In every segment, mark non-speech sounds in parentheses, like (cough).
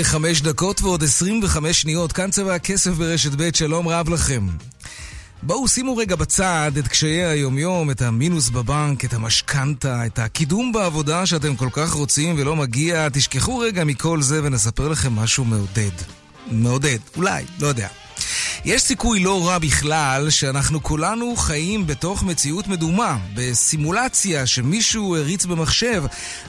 וחמש דקות ועוד עשרים וחמש שניות, כאן צבע הכסף ברשת ב', שלום רב לכם. בואו שימו רגע בצד את קשיי היומיום, את המינוס בבנק, את המשכנתה, את הקידום בעבודה שאתם כל כך רוצים ולא מגיע. תשכחו רגע מכל זה ונספר לכם משהו מעודד. מעודד, אולי, לא יודע. יש סיכוי לא רע בכלל שאנחנו כולנו חיים בתוך מציאות מדומה, בסימולציה שמישהו הריץ במחשב.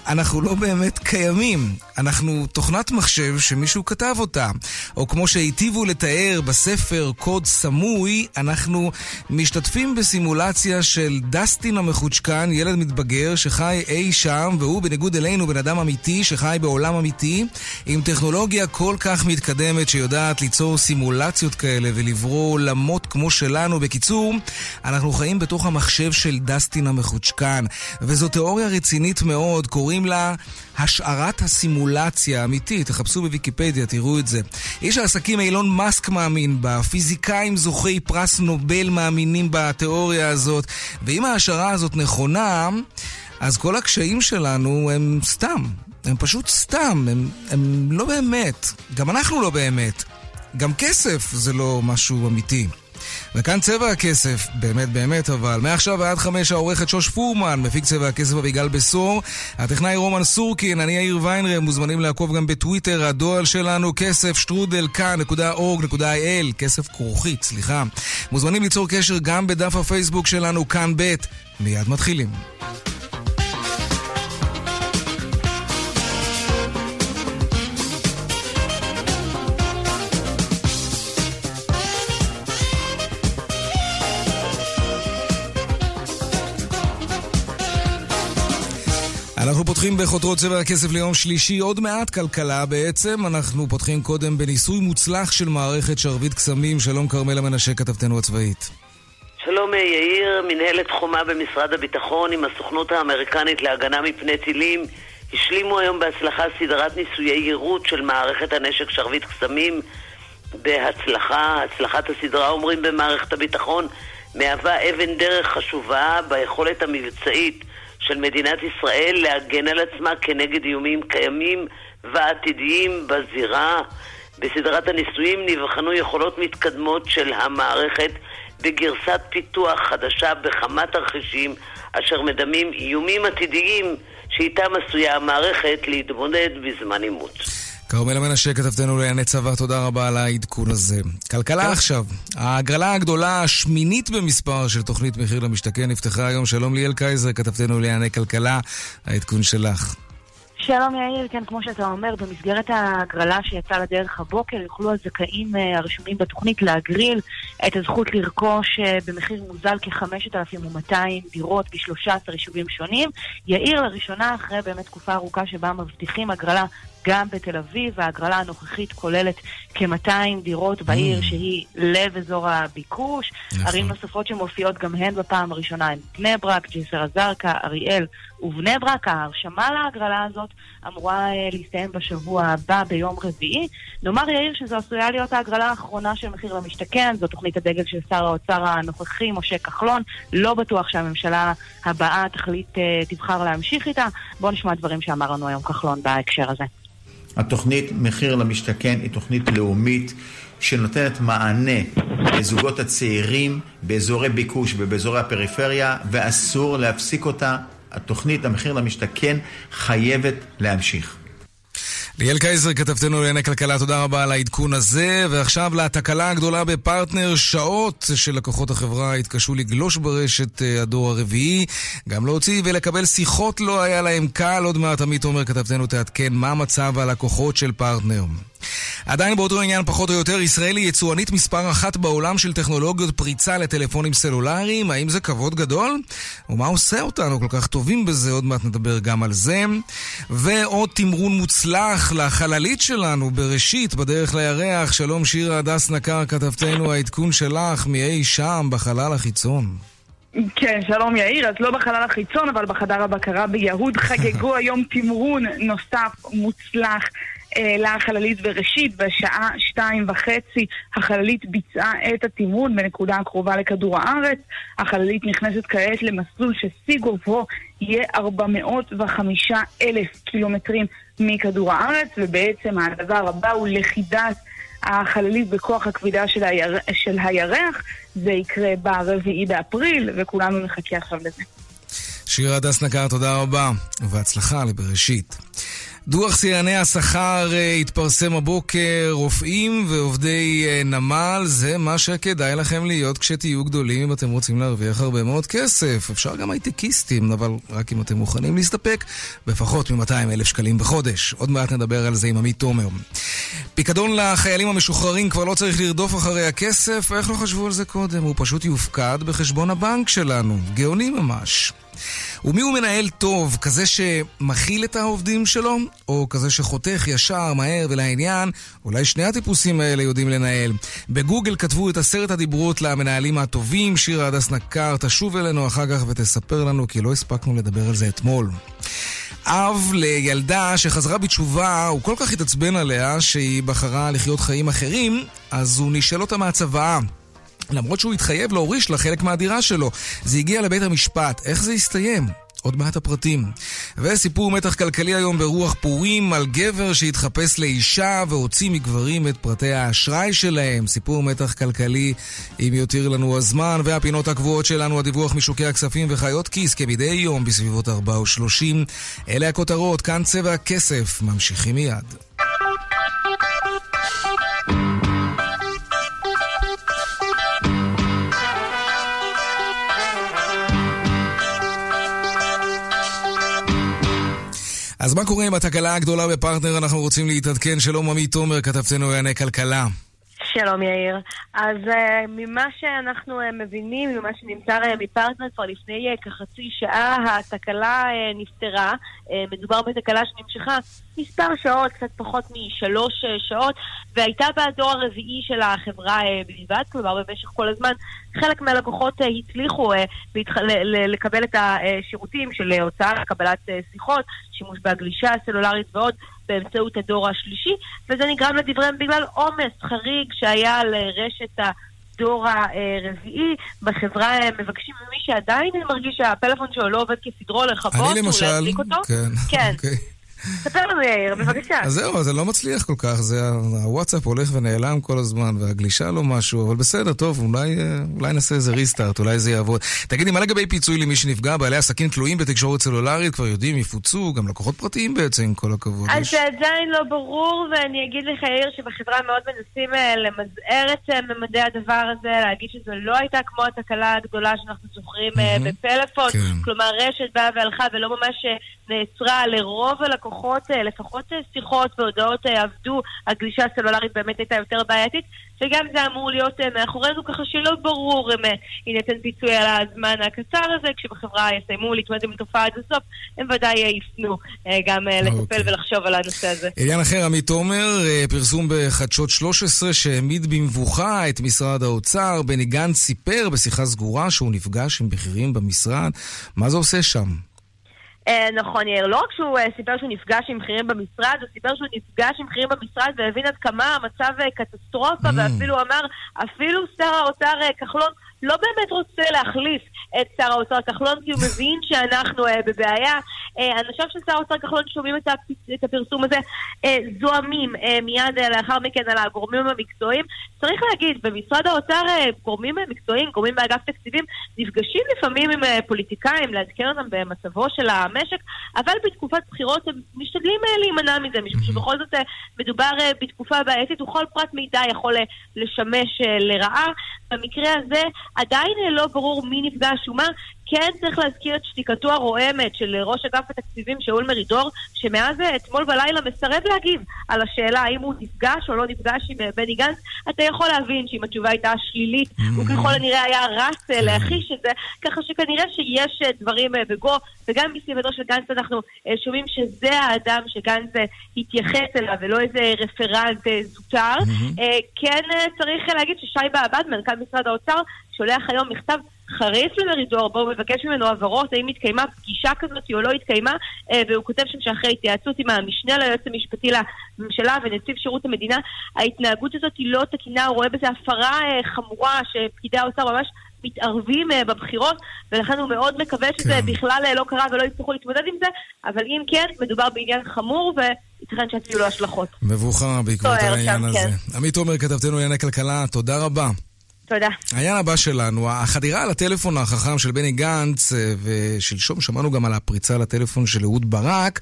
אנחנו לא באמת קיימים. אנחנו תוכנת מחשב שמישהו כתב אותה. או כמו שהיטיבו לתאר בספר קוד סמוי, אנחנו משתתפים בסימולציה של דסטין המחוצ'קן, ילד מתבגר שחי אי שם, והוא בניגוד אלינו בן אדם אמיתי שחי בעולם אמיתי, עם טכנולוגיה כל כך מתקדמת שיודעת ליצור סימולציות כאלה ולברוא עולמות כמו שלנו. בקיצור, אנחנו חיים בתוך המחשב של דסטין המחוצ'קן, וזו תיאוריה רצינית מאוד, קוראים לה השערת הסימולציה האמיתית. תחפשו בוויקיפדיה, תראו את זה. איש העסקים אילון מאסק מאמין בה, פיזיקאים זוכי פרס נובל מאמינים בתיאוריה הזאת, ואם ההשערה הזאת נכונה, אז כל הקשיים שלנו הם סתם. הם פשוט סתם, הם, הם לא באמת. גם אנחנו לא באמת. גם כסף זה לא משהו אמיתי. וכאן צבע הכסף, באמת באמת אבל. מעכשיו ועד חמש העורכת שוש פורמן, מפיק צבע הכסף אביגל בשור, הטכנאי רומן סורקין, אני יאיר ויינרם, מוזמנים לעקוב גם בטוויטר, הדואל שלנו כסף שטרודל כאן.org.il, כסף כרוכית, סליחה. מוזמנים ליצור קשר גם בדף הפייסבוק שלנו כאן ב', מיד מתחילים. אנחנו פותחים בחותרות צבע הכסף ליום שלישי, עוד מעט כלכלה בעצם. אנחנו פותחים קודם בניסוי מוצלח של מערכת שרביט קסמים. שלום כרמלה מנשה, כתבתנו הצבאית. שלום יאיר, מנהלת חומה במשרד הביטחון עם הסוכנות האמריקנית להגנה מפני טילים השלימו היום בהצלחה סדרת ניסויי יירוט של מערכת הנשק שרביט קסמים בהצלחה. הצלחת הסדרה, אומרים במערכת הביטחון, מהווה אבן דרך חשובה ביכולת המבצעית של מדינת ישראל להגן על עצמה כנגד איומים קיימים ועתידיים בזירה. בסדרת הניסויים נבחנו יכולות מתקדמות של המערכת בגרסת פיתוח חדשה בכמה תרחישים אשר מדמים איומים עתידיים שאיתם עשויה המערכת להתמודד בזמן עימות. כרמלה מנשה, כתבתנו לענייני צבא, תודה רבה על העדכון הזה. כלכלה עכשיו. ההגרלה הגדולה השמינית במספר של תוכנית מחיר למשתכן נפתחה היום. שלום ליאל קייזר, כתבתנו לענייני כלכלה, העדכון שלך. שלום יאיר, כן, כמו שאתה אומר, במסגרת ההגרלה שיצאה לדרך הבוקר, יוכלו הזכאים אה, הרשומים בתוכנית להגריל את הזכות לרכוש אה, במחיר מוזל כ-5,200 דירות ב-13 יישובים שונים. יאיר לראשונה, אחרי באמת תקופה ארוכה שבה מבטיחים הגרלה גם בתל אביב, ההגרלה הנוכחית כוללת כ-200 דירות בעיר mm. שהיא לב אזור הביקוש. נכון. ערים נוספות שמופיעות גם הן בפעם הראשונה הן בני ברק, ג'סר א-זרקא, אריאל ובני ברק. ההרשמה להגרלה הזאת אמורה אה, להסתיים בשבוע הבא ביום רביעי. נאמר יאיר שזו עשויה להיות ההגרלה האחרונה של מחיר למשתכן, זו תוכנית הדגל של שר האוצר הנוכחי, משה כחלון. לא בטוח שהממשלה הבאה תחליט, אה, תבחר להמשיך איתה. בואו נשמע דברים שאמר לנו היום כחלון בהקשר הזה. התוכנית מחיר למשתכן היא תוכנית לאומית שנותנת מענה לזוגות הצעירים באזורי ביקוש ובאזורי הפריפריה, ואסור להפסיק אותה. התוכנית המחיר למשתכן חייבת להמשיך. ליאל קייזר, כתבתנו לענייני כלכלה, תודה רבה על העדכון הזה. ועכשיו לתקלה הגדולה בפרטנר, שעות שלקוחות החברה התקשו לגלוש ברשת אה, הדור הרביעי. גם להוציא ולקבל שיחות לא היה להם קל. עוד מעט עמית עומר, כתבתנו, תעדכן מה מצב הלקוחות של פרטנר. עדיין באותו עניין פחות או יותר, ישראל היא יצואנית מספר אחת בעולם של טכנולוגיות פריצה לטלפונים סלולריים. האם זה כבוד גדול? ומה עושה אותנו כל כך טובים בזה? עוד מעט נדבר גם על זה. ועוד תמרון מוצלח לחללית שלנו בראשית, בדרך לירח. שלום שירה הדס נקר, כתבתנו, העדכון שלך מאי שם בחלל החיצון. כן, שלום יאיר. אז לא בחלל החיצון, אבל בחדר הבקרה ביהוד חגגו (laughs) היום תמרון נוסף מוצלח העלה החללית בראשית, בשעה שתיים וחצי החללית ביצעה את התימון בנקודה הקרובה לכדור הארץ. החללית נכנסת כעת למסלול ששיא גובהו יהיה 405 אלף קילומטרים מכדור הארץ, ובעצם הדבר הבא הוא לכידת החללית בכוח הכבידה של, היר... של הירח. זה יקרה ברביעי באפריל, וכולנו נחכה עכשיו לזה. שירה הדס נגר, תודה רבה, ובהצלחה לבראשית. דוח שיאני השכר אה, התפרסם הבוקר, רופאים ועובדי אה, נמל, זה מה שכדאי לכם להיות כשתהיו גדולים אם אתם רוצים להרוויח הרבה מאוד כסף. אפשר גם הייטקיסטים, אבל רק אם אתם מוכנים להסתפק בפחות מ-200 אלף שקלים בחודש. עוד מעט נדבר על זה עם עמית תומר. פיקדון לחיילים המשוחררים כבר לא צריך לרדוף אחרי הכסף, איך לא חשבו על זה קודם? הוא פשוט יופקד בחשבון הבנק שלנו. גאוני ממש. ומי הוא מנהל טוב? כזה שמכיל את העובדים שלו? או כזה שחותך ישר, מהר ולעניין? אולי שני הטיפוסים האלה יודעים לנהל. בגוגל כתבו את עשרת הדיברות למנהלים הטובים. שירה הדס נקר תשוב אלינו אחר כך ותספר לנו, כי לא הספקנו לדבר על זה אתמול. אב לילדה שחזרה בתשובה, הוא כל כך התעצבן עליה שהיא בחרה לחיות חיים אחרים, אז הוא נשאל אותה מהצוואה. למרות שהוא התחייב להוריש לה חלק מהדירה שלו. זה הגיע לבית המשפט. איך זה הסתיים? עוד מעט הפרטים. וסיפור מתח כלכלי היום ברוח פורים על גבר שהתחפש לאישה והוציא מגברים את פרטי האשראי שלהם. סיפור מתח כלכלי, אם יותיר לנו הזמן, והפינות הקבועות שלנו, הדיווח משוקי הכספים וחיות כיס כמדי יום בסביבות 4 או 30. אלה הכותרות, כאן צבע הכסף, ממשיכים מיד. אז מה קורה עם התקלה הגדולה בפרטנר? אנחנו רוצים להתעדכן. שלום עמית תומר, כתבתנו לענייני כלכלה. שלום יאיר. אז uh, ממה שאנחנו uh, מבינים, ממה שנמסר uh, מפרטנר כבר לפני uh, כחצי שעה, התקלה uh, נפתרה. Uh, מדובר בתקלה שנמשכה מספר שעות, קצת פחות משלוש uh, שעות, והייתה בדור הרביעי של החברה uh, בלבד, כלומר במשך כל הזמן חלק מהלקוחות uh, הצליחו. לקבל את השירותים של הוצאה, קבלת שיחות, שימוש בהגלישה הסלולרית ועוד. באמצעות הדור השלישי, וזה נגרם לדבריהם בגלל עומס חריג שהיה על רשת הדור הרביעי. בחברה מבקשים ממי שעדיין מרגיש שהפלאפון שלו לא עובד כסדרו לכבות, אני למשל, כן, כן. אוקיי. ספר לנו יאיר, בבקשה. אז זהו, זה לא מצליח כל כך, זה הוואטסאפ הולך ונעלם כל הזמן, והגלישה לא משהו, אבל בסדר, טוב, אולי, אה, אולי נעשה איזה ריסטארט, אולי זה יעבוד. תגידי, מה לגבי פיצוי למי שנפגע? בעלי עסקים תלויים בתקשורת סלולרית, כבר יודעים, יפוצו, גם לקוחות פרטיים בעצם, עם כל הכבוד. אז זה עדיין לא ברור, ואני אגיד לך, יאיר, שבחברה מאוד מנסים אה, למזער את אה, ממדי הדבר הזה, להגיד שזו לא הייתה כמו התקלה הגדולה שאנחנו זוכרים בפלאפון. כן. כלומר, רשת באה והלכה ולא ממש נעצרה לרוב הלקוחות, אה, לפחות אה, שיחות והודעות אה, עבדו, הגלישה הסלולרית באמת הייתה יותר בעייתית, וגם זה אמור להיות מאחורינו, ככה שלא ברור אם יינתן פיצוי על הזמן הקצר הזה, כשבחברה יסיימו להתמודד עם התופעה עד הסוף, הם ודאי יפנו גם לטפל. אוקיי. ולחשוב על הנושא הזה. עניין אחר, עמית תומר, פרסום בחדשות 13 שהעמיד במבוכה את משרד האוצר. בני גנץ סיפר בשיחה סגורה שהוא נפגש עם בכירים במשרד. מה זה עושה שם? אה, נכון, יאיר. לא רק שהוא אה, סיפר שהוא נפגש עם בכירים במשרד, הוא סיפר שהוא נפגש עם בכירים במשרד והבין עד כמה המצב אה, קטסטרופה, mm. ואפילו אמר, אפילו שר האוצר כחלון לא באמת רוצה להחליף את שר האוצר כחלון, כי הוא מבין שאנחנו uh, בבעיה. Uh, אנשיו של שר האוצר כחלון שומעים את, הפ... את הפרסום הזה, uh, זועמים uh, מיד uh, לאחר מכן על הגורמים המקצועיים. צריך להגיד, במשרד האוצר uh, גורמים מקצועיים, גורמים באגף תקציבים, נפגשים לפעמים עם uh, פוליטיקאים, לעדכן אותם במצבו של המשק, אבל בתקופת בחירות הם משתדלים uh, להימנע מזה, משום שבכל זאת uh, מדובר uh, בתקופה בעייתית, וכל פרט מידע יכול uh, לשמש uh, לרעה. במקרה הזה עדיין לא ברור מי נפגש ומה. כן צריך להזכיר את שתיקתו הרועמת של ראש אגף התקציבים שאול מרידור, שמאז אתמול בלילה מסרב להגיב על השאלה האם הוא נפגש או לא נפגש עם אה, בני גנץ. אתה יכול להבין שאם התשובה הייתה שלילית, mm-hmm. הוא ככל הנראה היה רץ אה, להכחיש את זה, ככה שכנראה שיש אה, דברים בגו, וגם בסביבתו של גנץ אנחנו שומעים שזה האדם שגנץ התייחס אליו, ולא איזה רפרנט זוטר. Mm-hmm. כן צריך להגיד ששי בעבד, מנכ"ל משרד האוצר, שולח היום מכתב חריף למרידור, בו הוא מבקש ממנו הבהרות, האם התקיימה פגישה כזאת או לא התקיימה, אה, והוא כותב שם שאחרי התייעצות עם המשנה ליועץ המשפטי לממשלה ונציב שירות המדינה, ההתנהגות הזאת היא לא תקינה, הוא רואה בזה הפרה אה, חמורה שפקידי האוצר ממש מתערבים uh, בבחירות, ולכן הוא מאוד מקווה שזה כן. בכלל לא קרה ולא יצטרכו להתמודד עם זה, אבל אם כן, מדובר בעניין חמור וייתכן שיצאו לו השלכות. מבוכה בעקבות העניין הזה. כן. עמית עומר, כתבתנו לענייני כלכלה, תודה רבה. תודה. העניין הבא שלנו, החדירה על הטלפון החכם של בני גנץ, אה, ושלשום שמענו גם על הפריצה לטלפון של אהוד ברק,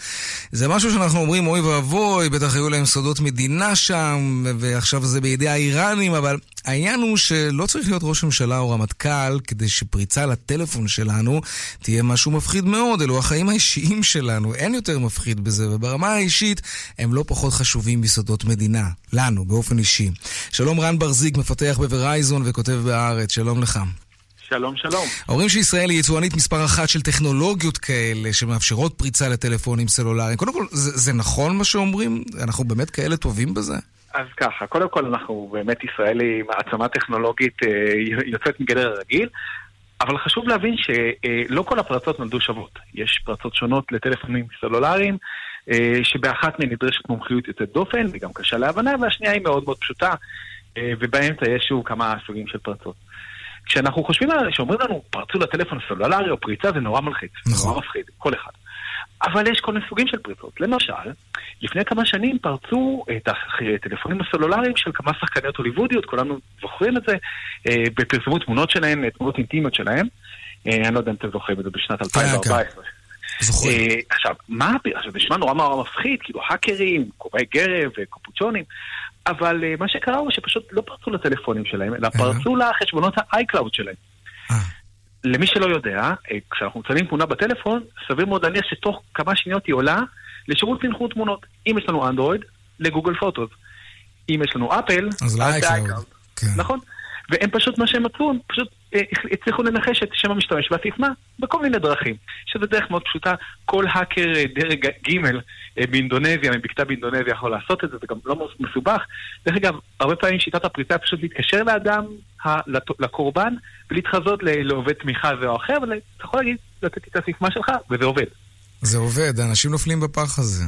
זה משהו שאנחנו אומרים, אוי ואבוי, בטח היו להם סודות מדינה שם, ועכשיו זה בידי האיראנים, אבל העניין הוא שלא צריך להיות ראש ממשלה או רמטכ"ל כדי שפריצה לטלפון שלנו תהיה משהו מפחיד מאוד. אלו החיים האישיים שלנו, אין יותר מפחיד בזה, וברמה האישית הם לא פחות חשובים מסודות מדינה, לנו, באופן אישי. שלום רן ברזיק, מפתח בוורייזון וכותב בהארץ, שלום לך. שלום, שלום. אומרים שישראל היא יצואנית מספר אחת של טכנולוגיות כאלה שמאפשרות פריצה לטלפונים סלולריים. קודם כל, זה, זה נכון מה שאומרים? אנחנו באמת כאלה טובים בזה? אז ככה, קודם כל אנחנו באמת ישראל היא מעצמה טכנולוגית אה, יוצאת מגדר הרגיל, אבל חשוב להבין שלא כל הפרצות נולדו שוות. יש פרצות שונות לטלפונים סלולריים, אה, שבאחת מהן נדרשת מומחיות יוצאת דופן וגם קשה להבנה, והשנייה היא מאוד מאוד פשוטה, אה, ובאמצע יש שוב כמה סוגים של פרצות. כשאנחנו חושבים שאומרים לנו, פרצו לטלפון הסלולרי או פריצה, זה נורא מלחיץ, נכון. נורא מפחיד, כל אחד. אבל יש כל מיני סוגים של פריצות. למשל, לפני כמה שנים פרצו את הטלפונים הסלולריים של כמה שחקניות הוליוודיות, כולנו זוכרים את זה, אה, בפרסמו תמונות שלהם, תמונות אינטימיות שלהם. אה, אני לא יודע אם אתם זוכרים את זה בשנת 2014. כן, כן. זוכרים. אה, עכשיו, מה, עכשיו, זה נשמע נורא נורא מפחיד, כאילו האקרים, קוראי גרב וקופוצ'ונים, אבל מה שקרה הוא שפשוט לא פרצו לטלפונים שלהם, אלא פרצו לחשבונות ה-iCloud שלהם. למי שלא יודע, אה, כשאנחנו מצלמים תמונה בטלפון, סביר מאוד להניח שתוך כמה שניות היא עולה לשירות פנחור תמונות. אם יש לנו אנדרואיד, ל Google Photos. אם יש לנו אפל, אז ל iCloud. כן. נכון? והם פשוט, מה שהם מצאו, הם פשוט הצליחו לנחש את שם המשתמש והסיסמה בכל מיני דרכים. שזה דרך מאוד פשוטה, כל האקר אה, דרג ג' אה, באינדונזיה, מבקתה באינדונזיה יכול לעשות את זה, זה גם לא מסובך. דרך אגב, הרבה פעמים שיטת הפריצה פשוט להתקשר לאדם, לקורבן, ולהתחזות לעובד תמיכה זה או אחר, אבל אתה יכול להגיד, לתת את הסיסמה שלך, וזה עובד. זה עובד, אנשים נופלים בפח הזה.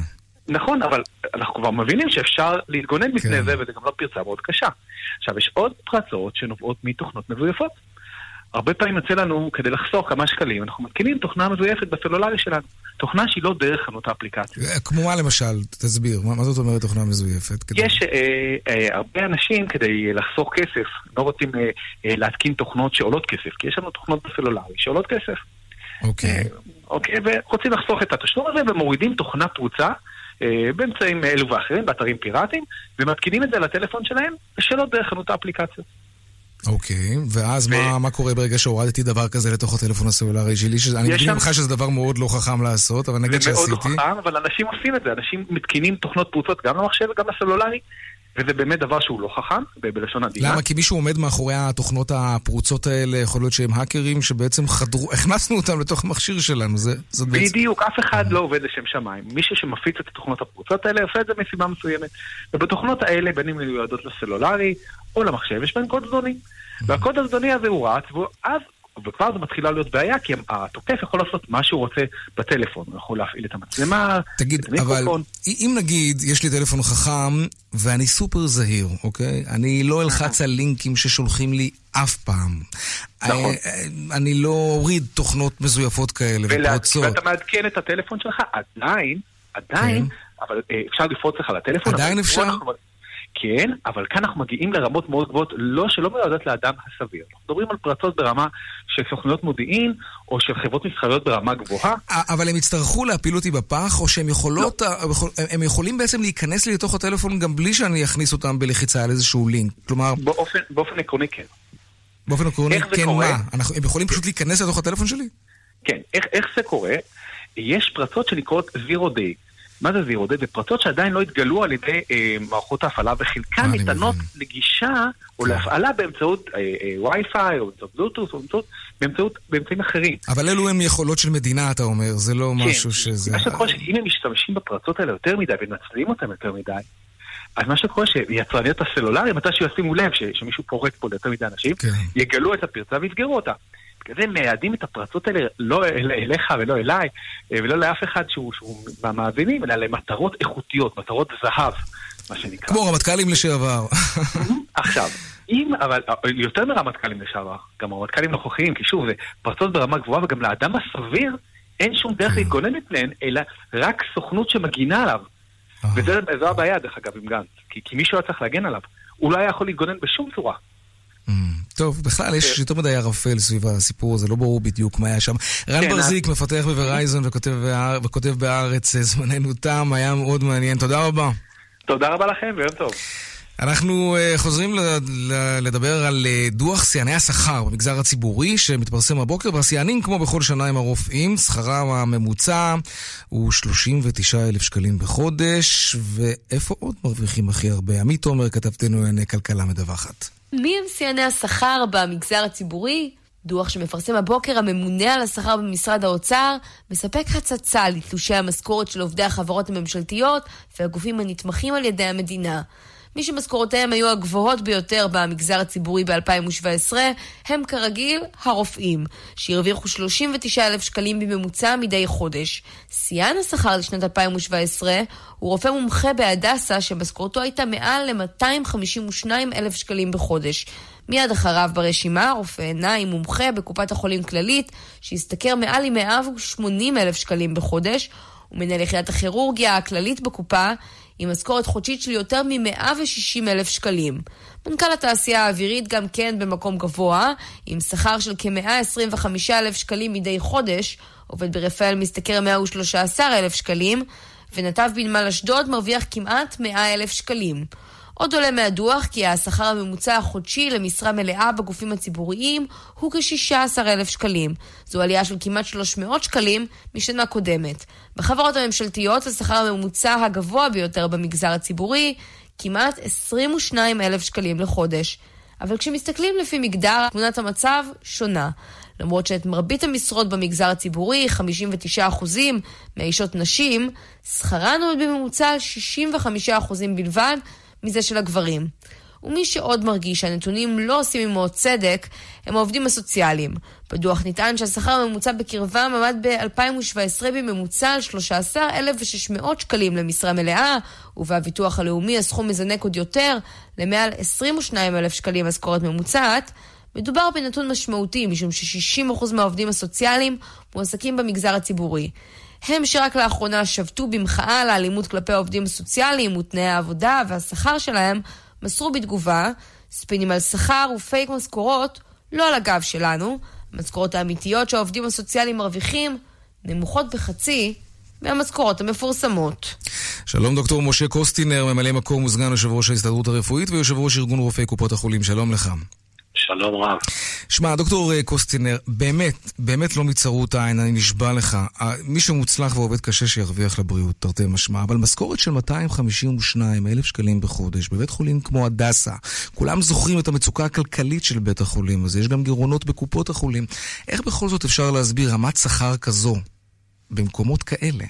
נכון, אבל אנחנו כבר מבינים שאפשר להתגונן מפני כן. זה, וזה גם לא פרצה מאוד קשה. עכשיו, יש עוד פרצות שנובעות מתוכנות מזויפות. הרבה פעמים יוצא לנו, כדי לחסוך כמה שקלים, אנחנו מתקינים תוכנה מזויפת בסלולרי שלנו. תוכנה שהיא לא דרך חנות האפליקציה. אה, כמו מה למשל? תסביר, מה, מה זאת אומרת תוכנה מזויפת? כדי... יש אה, אה, הרבה אנשים, כדי לחסוך כסף, לא רוצים אה, אה, להתקין תוכנות שעולות כסף, כי יש לנו תוכנות בסלולרי שעולות כסף. אוקיי. אה, אוקיי, ורוצים לחסוך את התשלום הזה ומורידים תוכנה פרוצה. אה, באמצעים אלו ואחרים, באתרים פיראטיים, ומתקינים את זה לטלפון שלהם, שלא דרך חנות האפליקציות. אוקיי, ואז ו... מה, מה קורה ברגע שהורדתי דבר כזה לתוך הטלפון הסלולרי שלי? ש... אני מבין ממך שזה דבר מאוד לא חכם לעשות, אבל נגיד שעשיתי. זה מאוד לא חכם, אבל אנשים עושים את זה, אנשים מתקינים תוכנות פרוצות גם למחשב וגם לסלולרי, וזה באמת דבר שהוא לא חכם, בלשון עדינה. למה? כי מישהו עומד מאחורי התוכנות הפרוצות האלה, יכול להיות שהם האקרים שבעצם חדרו, (laughs) הכנסנו אותם לתוך המכשיר שלנו, זה, זאת בעצם... בדיוק, אף אחד לא עובד לשם שמיים. מישהו שמפיץ את התוכנות הפרוצות האלה עושה את זה מסיבה מסוימת. ובתוכנות האלה, בין אם מיועדות לסלולרי או למחשב, יש בהן קוד זדוני. והקוד הזדוני הזה הוא רץ, ואז וכבר זו מתחילה להיות בעיה, כי התוקף יכול לעשות מה שהוא רוצה בטלפון. הוא יכול להפעיל את המצלמה, תגיד, את המיקרופון. אבל אם נגיד, יש לי טלפון חכם, ואני סופר זהיר, אוקיי? אני לא אלחץ על לינקים ששולחים לי אף פעם. נכון. אה, אה, אני לא אוריד תוכנות מזויפות כאלה ופרוצות. ואתה מעדכן את הטלפון שלך, עדיין, עדיין, כן. אבל אה, אפשר לפרוץ לך לטלפון. עדיין אפשר? כן, אבל כאן אנחנו מגיעים לרמות מאוד גבוהות, לא שלא מיועדות לאדם הסביר. אנחנו מדברים על פרצות ברמה של סוכנויות מודיעין, או של חברות מסחריות ברמה גבוהה. אבל הם יצטרכו להפיל אותי בפח, או שהם יכולות, לא. הם יכולים בעצם להיכנס לי לתוך הטלפון גם בלי שאני אכניס אותם בלחיצה על איזשהו לינק. כלומר... באופן, באופן עקרוני כן. באופן עקרוני כן קורה? מה? אנחנו, הם יכולים פשוט להיכנס לתוך הטלפון שלי? כן. איך, איך זה קורה? יש פרצות שנקראות Zero Day. מה זה זירו? זה פרצות שעדיין לא התגלו על ידי אה, מערכות ההפעלה, וחלקן ניתנות לגישה או כן. להפעלה באמצעות אה, אה, וי-פיי, או באמצעות בלוטוס, או באמצעות, באמצעות, באמצעים אחרים. אבל אלו הם יכולות של מדינה, אתה אומר, זה לא כן. משהו שזה... מה שקורה שאם הם משתמשים בפרצות האלה יותר מדי ומנצלים אותם יותר מדי, אז מה שקורה שיצרניות הסלולרי, מתי שישימו לב שמישהו פורק פה ליותר מדי אנשים, כן. יגלו את הפרצה ויסגרו אותה. בגלל זה מייעדים את הפרצות האלה לא אל, אליך ולא אליי, אה, ולא לאף אחד שהוא, שהוא מהמאזינים, אלא למטרות איכותיות, מטרות זהב, מה שנקרא. כמו רמטכ"לים לשעבר. (laughs) עכשיו, אם, אבל יותר מרמטכ"לים לשעבר, גם רמטכ"לים נוכחיים, כי שוב, זה פרצות ברמה גבוהה, וגם לאדם הסביר אין שום דרך כן. להתגונן מפניהן, אלא רק סוכנות שמגינה עליו. וזו הבעיה, דרך אגב, עם גנץ. כי, כי מישהו היה צריך להגן עליו. הוא לא היה יכול להתגונן בשום צורה. טוב, בכלל יש כן. יותר מדי ערפל סביב הסיפור הזה, לא ברור בדיוק מה היה שם. רן כן, ברזיק, מפתח בוורייזון וכותב בהארץ, אה, זמננו תם, היה מאוד מעניין. תודה רבה. תודה רבה לכם ויום טוב. אנחנו uh, חוזרים לדבר על uh, דוח שיאני השכר במגזר הציבורי שמתפרסם הבוקר, והשיאנים כמו בכל שנה הם הרופאים, שכרם הממוצע הוא 39,000 שקלים בחודש, ואיפה עוד מרוויחים הכי הרבה? עמית תומר, כתבתנו לענייני כלכלה מדווחת. מי הם שיאני השכר במגזר הציבורי? דוח שמפרסם הבוקר הממונה על השכר במשרד האוצר מספק הצצה לתלושי המשכורת של עובדי החברות הממשלתיות והגופים הנתמכים על ידי המדינה. מי שמשכורותיהם היו הגבוהות ביותר במגזר הציבורי ב-2017 הם כרגיל הרופאים, שהרוויחו 39,000 שקלים בממוצע מדי חודש. שיאן השכר לשנת 2017 הוא רופא מומחה בהדסה שמשכורתו הייתה מעל ל-252,000 שקלים בחודש. מיד אחריו ברשימה רופא עיניים מומחה בקופת החולים כללית, שהשתכר מעל ל-180,000 שקלים בחודש, ומנהל יחידת הכירורגיה הכללית בקופה עם משכורת חודשית של יותר מ-160 אלף שקלים. מנכ"ל התעשייה האווירית גם כן במקום גבוה, עם שכר של כ-125 אלף שקלים מדי חודש, עובד ברפאל משתכר 113 אלף שקלים, ונתב בנמל אשדוד מרוויח כמעט 100 אלף שקלים. עוד עולה מהדוח כי השכר הממוצע החודשי למשרה מלאה בגופים הציבוריים הוא כ-16,000 שקלים. זו עלייה של כמעט 300 שקלים משנה קודמת. בחברות הממשלתיות השכר הממוצע הגבוה ביותר במגזר הציבורי, כמעט 22,000 שקלים לחודש. אבל כשמסתכלים לפי מגדר, תמונת המצב שונה. למרות שאת מרבית המשרות במגזר הציבורי, 59% מהאישות נשים, שכרן עומד בממוצע על 65% בלבד מזה של הגברים. ומי שעוד מרגיש שהנתונים לא עושים עמו צדק, הם העובדים הסוציאליים. בדוח נטען שהשכר הממוצע בקרבם עמד ב-2017 בממוצע על 13,600 שקלים למשרה מלאה, ובביטוח הלאומי הסכום מזנק עוד יותר, למעל 22,000 שקלים משכורת ממוצעת. מדובר בנתון משמעותי, משום ש-60% מהעובדים הסוציאליים מועסקים במגזר הציבורי. הם שרק לאחרונה שבתו במחאה על האלימות כלפי העובדים הסוציאליים ותנאי העבודה והשכר שלהם, מסרו בתגובה ספינים על שכר ופייק משכורות, לא על הגב שלנו. המשכורות האמיתיות שהעובדים הסוציאליים מרוויחים נמוכות בחצי מהמשכורות המפורסמות. שלום דוקטור משה קוסטינר, ממלא מקום וסגן יושב ראש ההסתדרות הרפואית ויושב ראש ארגון רופאי קופות החולים, שלום לך. שלום רב. שמע, דוקטור אה, קוסטינר, באמת, באמת לא מצרות העין, אני נשבע לך. מי שמוצלח ועובד קשה שירוויח לבריאות, תרתי משמע, אבל משכורת של 252 אלף שקלים בחודש בבית חולים כמו הדסה, כולם זוכרים את המצוקה הכלכלית של בית החולים הזה, יש גם גירעונות בקופות החולים. איך בכל זאת אפשר להסביר רמת שכר כזו במקומות כאלה?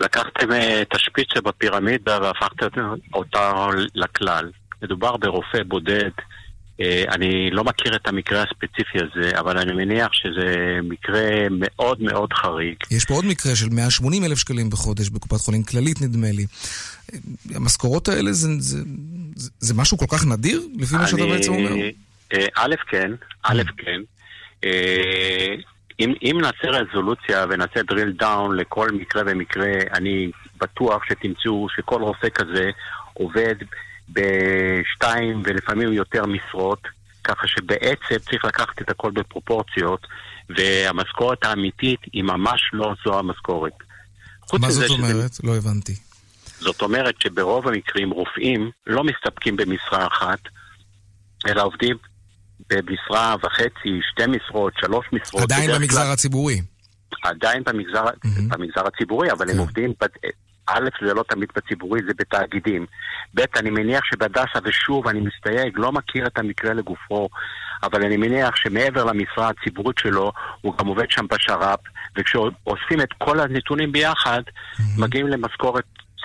לקחתם אה, תשפיץ שבפירמידה והפכתם אותה לכלל. מדובר ברופא בודד. אה, אני לא מכיר את המקרה הספציפי הזה, אבל אני מניח שזה מקרה מאוד מאוד חריג. יש פה עוד מקרה של 180 אלף שקלים בחודש בקופת חולים כללית, נדמה לי. המשכורות האלה זה, זה, זה, זה משהו כל כך נדיר, לפי מה שאתה בעצם אומר? אה, א', כן, א'. כן. אה, אם, אם נעשה רזולוציה ונעשה drill down לכל מקרה ומקרה, אני בטוח שתמצאו שכל רופא כזה עובד בשתיים ולפעמים יותר משרות, ככה שבעצם צריך לקחת את הכל בפרופורציות, והמשכורת האמיתית היא ממש לא זו המשכורת. מה זאת אומרת? שזה... לא הבנתי. זאת אומרת שברוב המקרים רופאים לא מסתפקים במשרה אחת, אלא עובדים במשרה וחצי, שתי משרות, שלוש משרות. עדיין במגזר כלל... הציבורי. עדיין במגזר, mm-hmm. במגזר הציבורי, אבל כן. הם עובדים א', זה לא תמיד בציבורי, זה בתאגידים. ב', אני מניח שבהדסה, ושוב, אני מסתייג, לא מכיר את המקרה לגופו, אבל אני מניח שמעבר למשרה הציבורית שלו, הוא גם עובד שם בשר"פ, וכשאוספים את כל הנתונים ביחד, mm-hmm. מגיעים למשכורת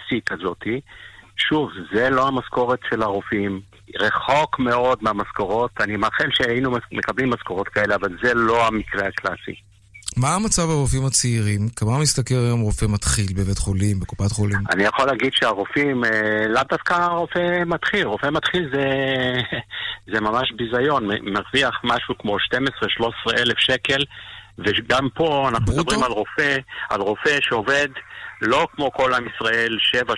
שיא כזאתי. שוב, זה לא המשכורת של הרופאים. רחוק מאוד מהמשכורות. אני מאחל שהיינו מקבלים משכורות כאלה, אבל זה לא המקרה הקלאסי. מה המצב הרופאים הצעירים? כמה משתכר היום רופא מתחיל בבית חולים, בקופת חולים? אני יכול להגיד שהרופאים, אה, לאו דווקא רופא מתחיל. רופא מתחיל זה, (laughs) זה ממש ביזיון. מרוויח משהו כמו 12-13 אלף שקל, וגם פה אנחנו ברוטו? מדברים על רופא, על רופא שעובד לא כמו כל עם ישראל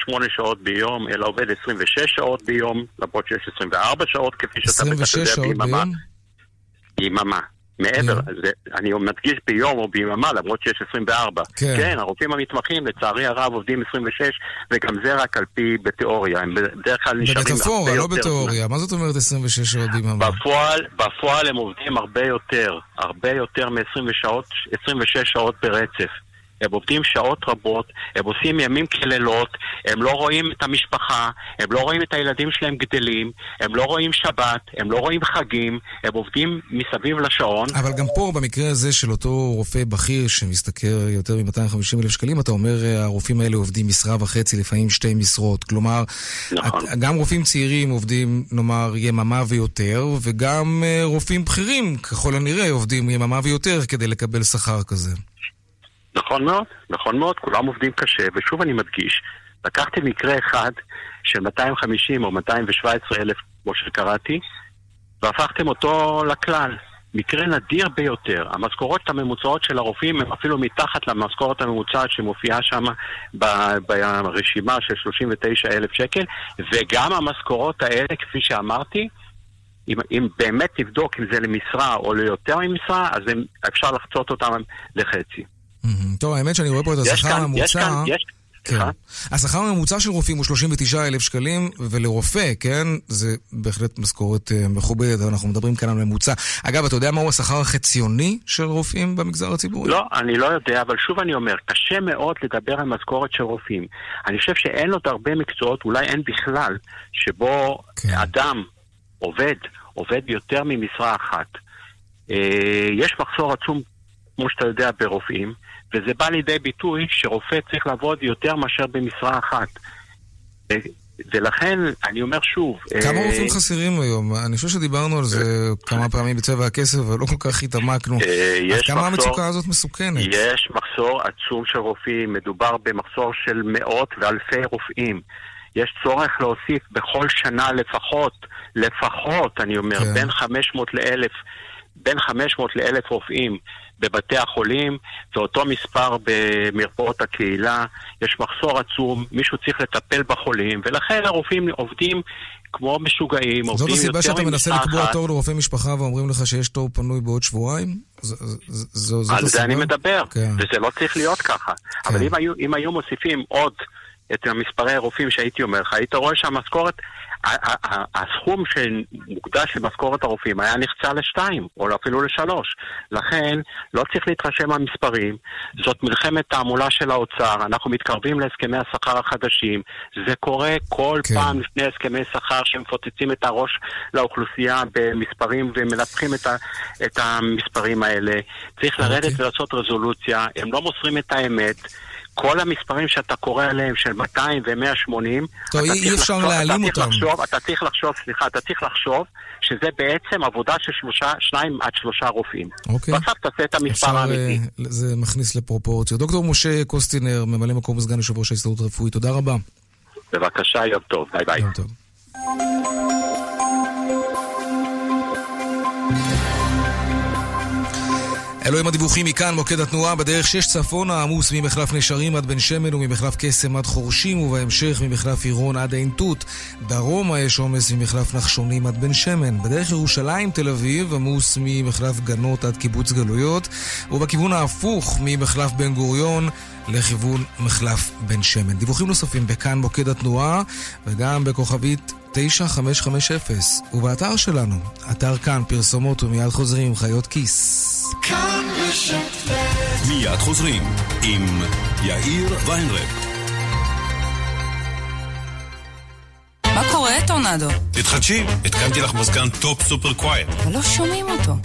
7-8 שעות ביום, אלא עובד 26 שעות ביום, למרות שיש 24 שעות, כפי שאתה בטח יודע, ביממה. ביממה. מעבר, כן. זה, אני מדגיש ביום או ביממה, למרות שיש 24. כן. כן, הרופאים המתמחים, לצערי הרב, עובדים 26, וגם זה רק על פי בתיאוריה. הם בדרך כלל נשארים. במטאפורה, לא בתיאוריה. מה זאת אומרת 26 שעות ביממה? בפועל, בפועל הם עובדים הרבה יותר, הרבה יותר מ-26 שעות ברצף. הם עובדים שעות רבות, הם עושים ימים כלילות, הם לא רואים את המשפחה, הם לא רואים את הילדים שלהם גדלים, הם לא רואים שבת, הם לא רואים חגים, הם עובדים מסביב לשעון. אבל גם פה, במקרה הזה של אותו רופא בכיר שמשתכר יותר מ-250 אלף שקלים, אתה אומר, הרופאים האלה עובדים משרה וחצי, לפעמים שתי משרות. כלומר, נכון. את, גם רופאים צעירים עובדים, נאמר, יממה ויותר, וגם אה, רופאים בכירים, ככל הנראה, עובדים יממה ויותר כדי לקבל שכר כזה. נכון מאוד, נכון מאוד, כולם עובדים קשה, ושוב אני מדגיש, לקחתי מקרה אחד של 250 או 217 אלף, כמו שקראתי, והפכתם אותו לכלל. מקרה נדיר ביותר. המשכורות הממוצעות של הרופאים הן אפילו מתחת למשכורת הממוצעת שמופיעה שם ברשימה של 39 אלף שקל, וגם המשכורות האלה, כפי שאמרתי, אם, אם באמת תבדוק אם זה למשרה או ליותר ממשרה, אז אפשר לחצות אותם לחצי. טוב, האמת שאני רואה פה את השכר הממוצע. כן. השכר הממוצע של רופאים הוא 39 אלף שקלים, ולרופא, כן, זה בהחלט משכורת uh, מכובדת, אנחנו מדברים כאן על ממוצע. אגב, אתה יודע מהו השכר החציוני של רופאים במגזר הציבורי? לא, אני לא יודע, אבל שוב אני אומר, קשה מאוד לדבר על משכורת של רופאים. אני חושב שאין עוד הרבה מקצועות, אולי אין בכלל, שבו כן. אדם עובד, עובד יותר ממשרה אחת. Uh, יש מחסור עצום, כמו שאתה יודע, ברופאים. וזה בא לידי ביטוי שרופא צריך לעבוד יותר מאשר במשרה אחת. ולכן, אני אומר שוב... כמה אה, רופאים חסרים היום? אני חושב שדיברנו על זה כמה פעמים בצבע הכסף, אבל לא כל כך התעמקנו. אה, עד כמה המצוקה הזאת מסוכנת? יש מחסור עצום של רופאים, מדובר במחסור של מאות ואלפי רופאים. יש צורך להוסיף בכל שנה לפחות, לפחות, אני אומר, כן. בין 500 ל-1,000, בין 500 ל-1,000 רופאים. בבתי החולים, ואותו מספר במרפאות הקהילה. יש מחסור עצום, מישהו צריך לטפל בחולים, ולכן הרופאים עובדים כמו משוגעים, עובדים יותר ממשרה אחת. זאת הסיבה שאתה מנסה לקבוע תור לרופא משפחה ואומרים לך שיש תור פנוי בעוד שבועיים? זאת הסיבה? על זה אני מדבר, כן. וזה לא צריך להיות ככה. כן. אבל אם היו, אם היו מוסיפים עוד את המספרי הרופאים שהייתי אומר לך, היית רואה שהמשכורת הסכום שמוקדש למשכורת הרופאים היה נחצה לשתיים, או אפילו לשלוש. לכן, לא צריך להתרשם מהמספרים. זאת מלחמת תעמולה של האוצר, אנחנו מתקרבים להסכמי השכר החדשים. זה קורה כל כן. פעם לפני הסכמי שכר שמפוצצים את הראש לאוכלוסייה במספרים ומנפחים את, ה, את המספרים האלה. צריך לרדת okay. אוקיי. ולעשות רזולוציה, הם לא מוסרים את האמת. כל המספרים שאתה קורא עליהם של 200 ו-180, טוב, אי אפשר להעלים אותם. לחשוב, אתה צריך לחשוב, סליחה, אתה צריך לחשוב שזה בעצם עבודה של שלושה, שניים עד שלושה רופאים. אוקיי. ועכשיו תעשה את המספר האמיתי. אה, זה מכניס לפרופורציות. דוקטור משה קוסטינר, ממלא מקום וסגן יושב ראש ההסתדרות הרפואית, תודה רבה. בבקשה, יום טוב. ביי ביי. יום טוב. אלו הם הדיווחים מכאן, מוקד התנועה בדרך 6 צפונה, עמוס ממחלף נשרים עד בן שמן וממחלף קסם עד חורשים, ובהמשך ממחלף עירון עד עין תות. דרומה יש עומס ממחלף נחשונים עד בן שמן. בדרך ירושלים תל אביב, עמוס ממחלף גנות עד קיבוץ גלויות, ובכיוון ההפוך ממחלף בן גוריון לכיוון מחלף בן שמן. דיווחים נוספים בכאן מוקד התנועה וגם בכוכבית 9550 ובאתר שלנו, אתר כאן, פרסומות ומיד חוזרים עם חיות כיס. מיד חוזרים עם יאיר ויינרב. מה קורה, טורנדו? תתחדשי, התקנתי לך מזגן Top Super Quiet. אבל לא שומעים אותו.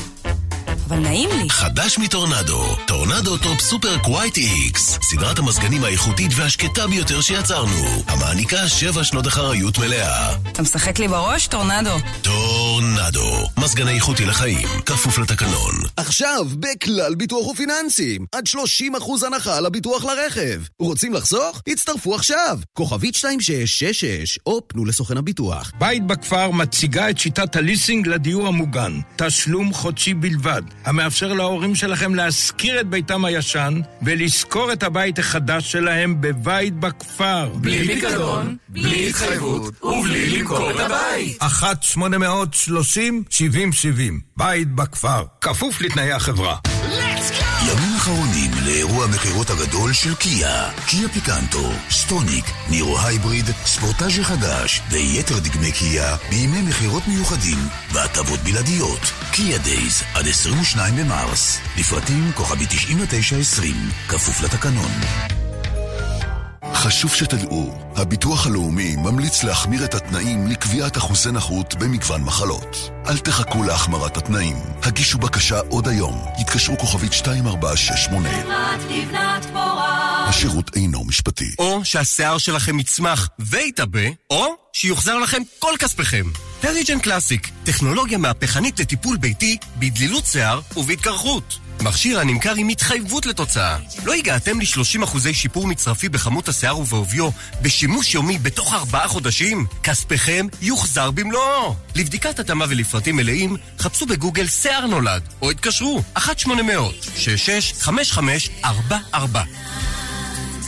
אבל נעים לי. חדש מטורנדו, טורנדו Top Super Quiet X, סדרת המזגנים האיכותית והשקטה ביותר שיצרנו, המעניקה שבע שנות אחריות מלאה. אתה משחק לי בראש, טורנדו? טורנדו, מזגן איכותי לחיים, כפוף לתקנון. עכשיו, בכלל ביטוח ופיננסים, עד 30% הנחה על הביטוח לרכב. רוצים לחסוך? הצטרפו עכשיו, כוכבית 2666, או פנו לסוכן הביטוח. בית בכפר מציגה את שיטת הליסינג לדיור המוגן. תשלום חודשי בלבד, המאפשר להורים שלכם להשכיר את ביתם הישן ולשכור את הבית החדש שלהם בבית בכפר. בלי פיקדון, בלי התחייבות ובלי למכור את הבית. 1-830-7070, בית בכפר, כפוף לתנאי החברה. ימים אחרונים לאירוע המכירות הגדול של קיה. קיה פיקנטו, סטוניק, נירו Hybrid, ספורטאז' החדש ויתר דגמי קיה בימי מכירות מיוחדים והטבות בלעדיות. קיה Days עד 22 במרס. לפרטים כוכבית 9920, כפוף לתקנון. חשוב שתדעו, הביטוח הלאומי ממליץ להחמיר את התנאים לקביעת אחוזי נכות במגוון מחלות. אל תחכו להחמרת התנאים. הגישו בקשה עוד היום. התקשרו כוכבית 2468. השירות אינו משפטי. או שהשיער שלכם יצמח ויתעבה, או שיוחזר לכם כל כספכם. פריג'ן קלאסיק, טכנולוגיה מהפכנית לטיפול ביתי בדלילות שיער ובהתקרחות. מכשיר הנמכר עם התחייבות לתוצאה. לא הגעתם ל-30% שיפור מצרפי בכמות השיער ובעוביו בשימוש יומי בתוך ארבעה חודשים? כספכם יוחזר במלואו. לבדיקת התאמה ולפרטים מלאים, חפשו בגוגל שיער נולד, או התקשרו 1-800-665544.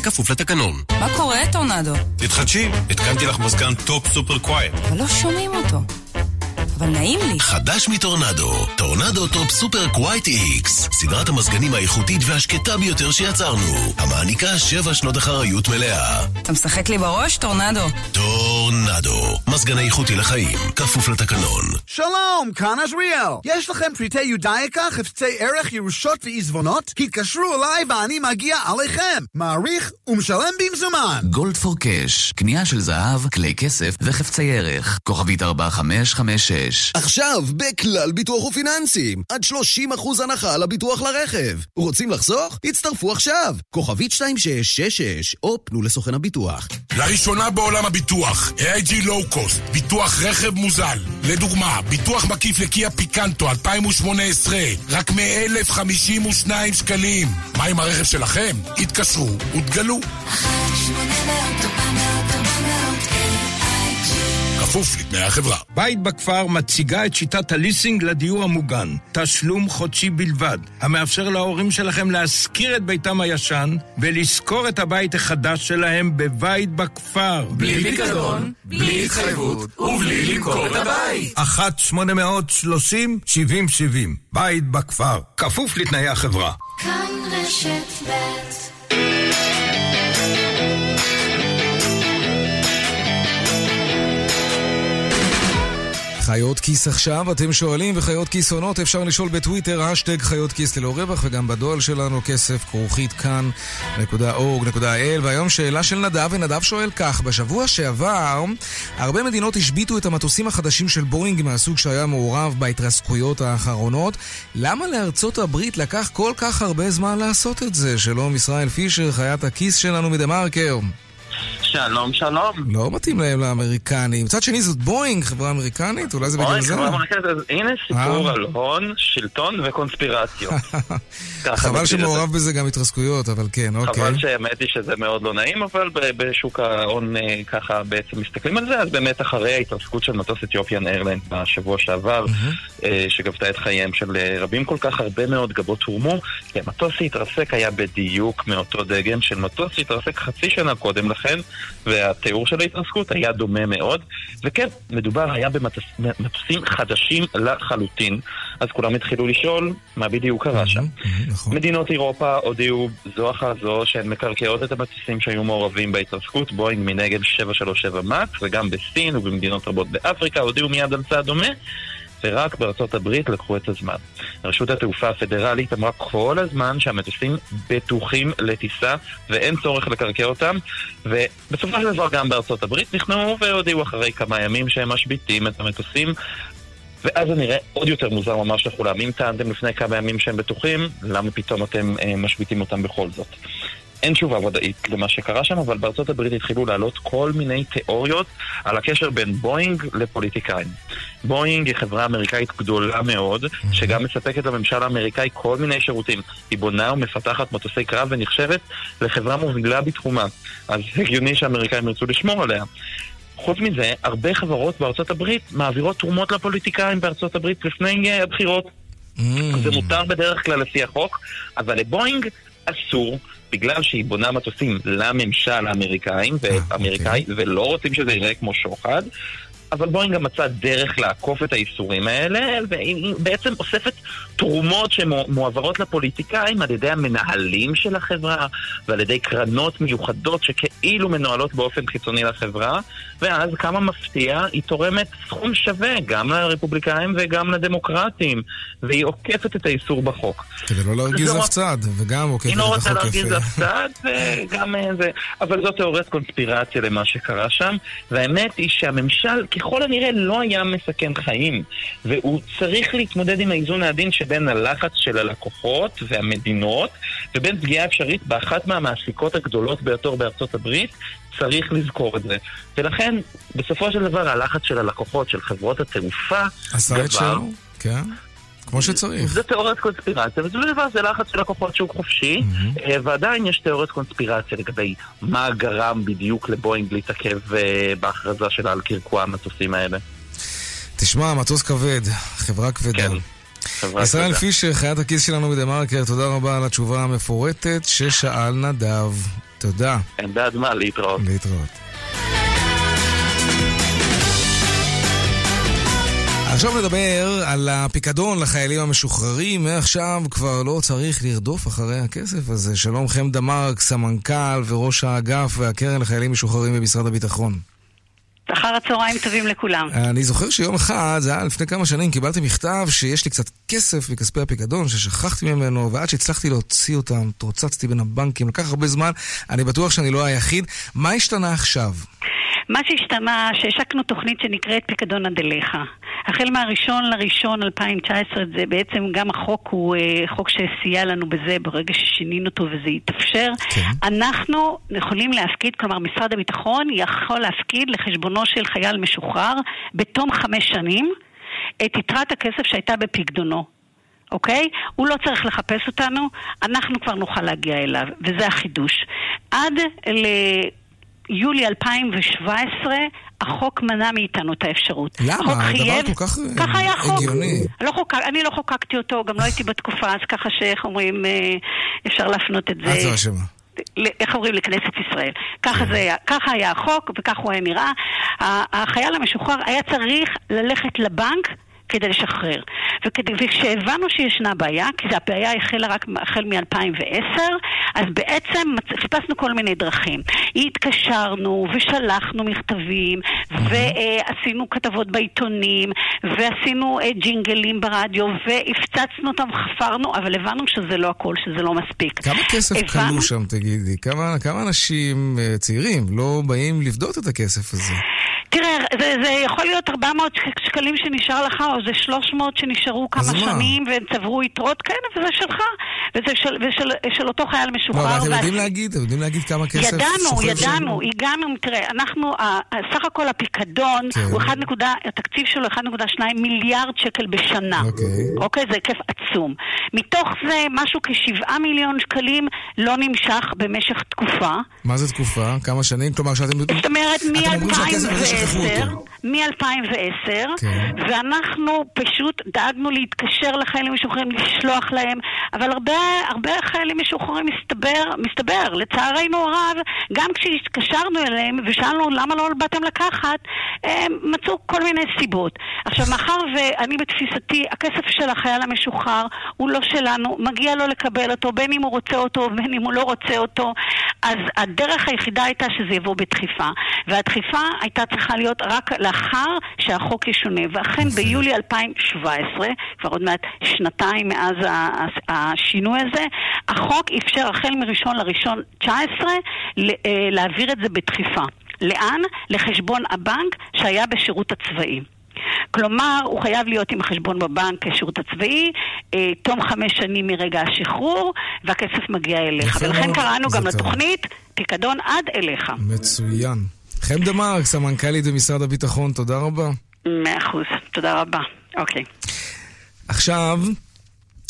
כפוף לתקנון. מה קורה, טורנדו? תתחדשי, התקנתי לך מזגן Top Super Quiet. אבל לא שומעים אותו. אבל נעים לי. חדש מטורנדו, טורנדו Top Super Quiet X, סדרת המזגנים האיכותית והשקטה ביותר שיצרנו, המעניקה שבע שנות אחריות מלאה. אתה משחק לי בראש, טורנדו? טורנדו, מזגן איכותי לחיים, כפוף לתקנון. שלום, כאן עזריאל. יש לכם פריטי יודאיקה, חפצי ערך, ירושות ועיזבונות? התקשרו אליי ואני מגיע אליכם. מעריך ומשלם במזומן. Gold for Cash, קנייה של זהב, כלי כסף וחפצי ערך. כוכבית 4556 עכשיו, בכלל ביטוח ופיננסים, עד 30% הנחה על הביטוח לרכב. רוצים לחסוך? הצטרפו עכשיו, כוכבית 2666, או פנו לסוכן הביטוח. לראשונה בעולם הביטוח, AIG Low Cost, ביטוח רכב מוזל. לדוגמה, ביטוח מקיף לקיה פיקנטו 2018, רק מ-1,052 שקלים. מה עם הרכב שלכם? התקשרו ותגלו. 1-800-400-400 כפוף לתנאי החברה. בית בכפר מציגה את שיטת הליסינג לדיור המוגן. תשלום חודשי בלבד, המאפשר להורים שלכם להשכיר את ביתם הישן ולשכור את הבית החדש שלהם בבית בכפר. בלי פיקדון, בלי התחייבות ובלי למכור את הבית. 1-830-7070, בית בכפר, כפוף לתנאי החברה. כאן רשת ב' חיות כיס עכשיו, אתם שואלים, וחיות כיס עונות אפשר לשאול בטוויטר, אשטג חיות כיס ללא רווח, וגם בדואל שלנו כסף כרוכית כאן.org.il. והיום שאלה של נדב, ונדב שואל כך, בשבוע שעבר, הרבה מדינות השביתו את המטוסים החדשים של בואינג מהסוג שהיה מעורב בהתרסקויות האחרונות. למה לארצות הברית לקח כל כך הרבה זמן לעשות את זה? שלום ישראל פישר, חיית הכיס שלנו מדה מרקר. שלום, שלום. לא מתאים להם לאמריקנים. מצד שני זאת בואינג, חברה אמריקנית, אולי זה בגלל זה. הנה סיפור על הון, שלטון וקונספירציות. (laughs) חבל שמעורב בזה גם התרסקויות, אבל כן, אוקיי. חבל שהאמת היא שזה מאוד לא נעים, אבל בשוק ההון ככה בעצם מסתכלים על זה, אז באמת אחרי ההתרסקות של מטוס אתיופיאן איירליין בשבוע שעבר, שגבתה את חייהם של רבים כל כך, הרבה מאוד גבות הורמו, כי המטוס שהתרסק היה בדיוק מאותו דגם של מטוס שהתרסק חצי שנה קודם לכן, והתיאור של ההתרסקות היה דומה מאוד. וכן, מדובר היה במטוסים חדשים לחלוטין. אז כולם התחילו לשאול מה בדיוק קרה שם. מדינות אירופה הודיעו זו אחר זו שהן מקרקעות את המטוסים שהיו מעורבים בהתרסקות, בואינג מנגד 737 מקס, וגם בסין ובמדינות רבות באפריקה הודיעו מיד על צעד דומה. ורק בארצות הברית לקחו את הזמן. רשות התעופה הפדרלית אמרה כל הזמן שהמטוסים בטוחים לטיסה ואין צורך לקרקע אותם, ובסופו של דבר גם בארצות הברית נכנעו והודיעו אחרי כמה ימים שהם משביתים את המטוסים. ואז זה נראה עוד יותר מוזר ממש לכולם. אם טענתם לפני כמה ימים שהם בטוחים, למה פתאום אתם אה, משביתים אותם בכל זאת? אין תשובה ודאית למה שקרה שם, אבל בארצות הברית התחילו לעלות כל מיני תיאוריות על הקשר בין בואינג לפוליטיקאים. בואינג היא חברה אמריקאית גדולה מאוד, שגם מספקת לממשל האמריקאי כל מיני שירותים. היא בונה ומפתחת מטוסי קרב ונחשבת לחברה מובילה בתחומה. אז הגיוני שהאמריקאים ירצו לשמור עליה. חוץ מזה, הרבה חברות בארצות הברית מעבירות תרומות לפוליטיקאים בארצות הברית לפני uh, הבחירות. Mm. זה מותר בדרך כלל לפי החוק, אבל לבואינג אסור, בגלל שהיא בונה מטוסים לממשל האמריקאים, והאמריקאי, okay. ולא רוצים שזה יראה כמו שוחד. אבל בואינג גם מצא דרך לעקוף את האיסורים האלה, והיא בעצם אוספת תרומות שמועברות לפוליטיקאים על ידי המנהלים של החברה ועל ידי קרנות מיוחדות שכאילו מנוהלות באופן חיצוני לחברה, ואז כמה מפתיע, היא תורמת סכום שווה גם לרפובליקאים וגם לדמוקרטים, והיא עוקפת את האיסור בחוק. כדי לא להרגיז אף צד, וגם עוקפת את החוק יפה. היא לא רוצה להרגיז אף צד, (laughs) וגם זה, אבל זאת תיאוריית קונספירציה למה שקרה שם, והאמת היא שהממשל, ככל הנראה לא היה מסכן חיים, והוא צריך להתמודד עם האיזון העדין שבין הלחץ של הלקוחות והמדינות, ובין פגיעה אפשרית באחת מהמעסיקות הגדולות ביותר בארצות הברית, צריך לזכור את זה. ולכן, בסופו של דבר, הלחץ של הלקוחות, של חברות התעופה, עשה את שלו, כן. כמו שצריך. זה תיאוריית קונספירציה, ובסופו של דבר זה לחץ של לקוחות שוק חופשי, mm-hmm. ועדיין יש תיאוריית קונספירציה לגבי מה גרם בדיוק לבואינג להתעכב בהכרזה שלה על קרקוע המטוסים האלה. תשמע, מטוס כבד, חברה כבדה. כן. ישראל פישר, חיית הכיס שלנו בדה מרקר, תודה רבה על התשובה המפורטת ששאל נדב. תודה. אין בעד מה, להתראות. להתראות. עכשיו נדבר על הפיקדון לחיילים המשוחררים. מעכשיו כבר לא צריך לרדוף אחרי הכסף הזה. שלום חמדה מרק, סמנכ"ל וראש האגף והקרן לחיילים משוחררים במשרד הביטחון. אחר הצהריים טובים לכולם. אני זוכר שיום אחד, זה היה לפני כמה שנים, קיבלתי מכתב שיש לי קצת כסף מכספי הפיקדון, ששכחתי ממנו, ועד שהצלחתי להוציא אותם, תרוצצתי בין הבנקים, לקח הרבה זמן, אני בטוח שאני לא היחיד. מה השתנה עכשיו? מה שהשתנה, שהשקנו תוכנית שנקראת פיקדון עד אליך. החל מהראשון לראשון 2019, זה בעצם גם החוק הוא uh, חוק שסייע לנו בזה ברגע ששינינו אותו וזה יתאפשר. כן. אנחנו יכולים להפקיד, כלומר משרד הביטחון יכול להפקיד לחשבונו של חייל משוחרר בתום חמש שנים את יתרת הכסף שהייתה בפיקדונו. אוקיי? הוא לא צריך לחפש אותנו, אנחנו כבר נוכל להגיע אליו, וזה החידוש. עד ל... יולי 2017 החוק מנע מאיתנו את האפשרות. למה? הדבר כל כך ככה היה חוק. הגיוני. לא חוק, אני לא חוקקתי אותו, גם לא הייתי בתקופה, אז ככה שאיך אומרים, אה, אפשר להפנות את זה. את זו אשמה. איך אומרים לכנסת ישראל. ככה, זה היה, ככה היה החוק וככה הוא היה נראה. החייל המשוחרר היה צריך ללכת לבנק כדי לשחרר. וכדי, וכשהבנו שישנה בעיה, כי הבעיה החלה רק החל מ-2010, אז בעצם חיפשנו כל מיני דרכים. התקשרנו ושלחנו מכתבים, ועשינו כתבות בעיתונים, ועשינו אה, ג'ינגלים ברדיו, והפצצנו אותם, חפרנו, אבל הבנו שזה לא הכל, שזה לא מספיק. כמה כסף הבנו... כלו שם, תגידי? כמה, כמה אנשים אה, צעירים לא באים לפדות את הכסף הזה? תראה, זה, זה יכול להיות 400 שקלים שנשאר לך, או זה 300 שנשארו כמה שנים והם צברו יתרות, כן, וזה שלך, וזה של, ושל של אותו חייל משוחרר. לא, אבל אתם יודעים להגיד? אתם יודעים להגיד כמה כסף ידענו, ידענו, הגענו, תראה, אנחנו, סך הכל הפיקדון, כן. הוא 1, התקציב שלו 1.2 מיליארד שקל בשנה. אוקיי. אוקיי? זה היקף עצום. מתוך זה, משהו כשבעה מיליון שקלים לא נמשך במשך תקופה. מה זה תקופה? כמה שנים? כלומר, שאתם... זאת אומרת, מ-2010... מ-2010, כן. ואנחנו פשוט דאגנו להתקשר לחיילים משוחררים, לשלוח להם, אבל הרבה, הרבה חיילים משוחררים מסתבר, מסתבר, לצערנו הרב, גם כשהתקשרנו אליהם ושאלנו למה לא באתם לקחת, הם מצאו כל מיני סיבות. עכשיו, מאחר ואני בתפיסתי, הכסף של החייל המשוחרר הוא לא שלנו, מגיע לו לקבל אותו, בין אם הוא רוצה אותו ובין אם הוא לא רוצה אותו, אז הדרך היחידה הייתה שזה יבוא בדחיפה. והדחיפה הייתה צריכה צריכה להיות רק לאחר שהחוק ישונה. ואכן ביולי 2017, כבר עוד מעט שנתיים מאז השינוי הזה, החוק אפשר החל מראשון לראשון 19 אה, להעביר את זה בדחיפה. לאן? לחשבון הבנק שהיה בשירות הצבאי. כלומר, הוא חייב להיות עם החשבון בבנק כשירות הצבאי, אה, תום חמש שנים מרגע השחרור, והכסף מגיע אליך. ולכן קראנו גם לתוכנית פיקדון עד אליך. מצוין. חן דמארק, סמנכ"לית במשרד הביטחון, תודה רבה. מאה אחוז, תודה רבה. אוקיי. עכשיו,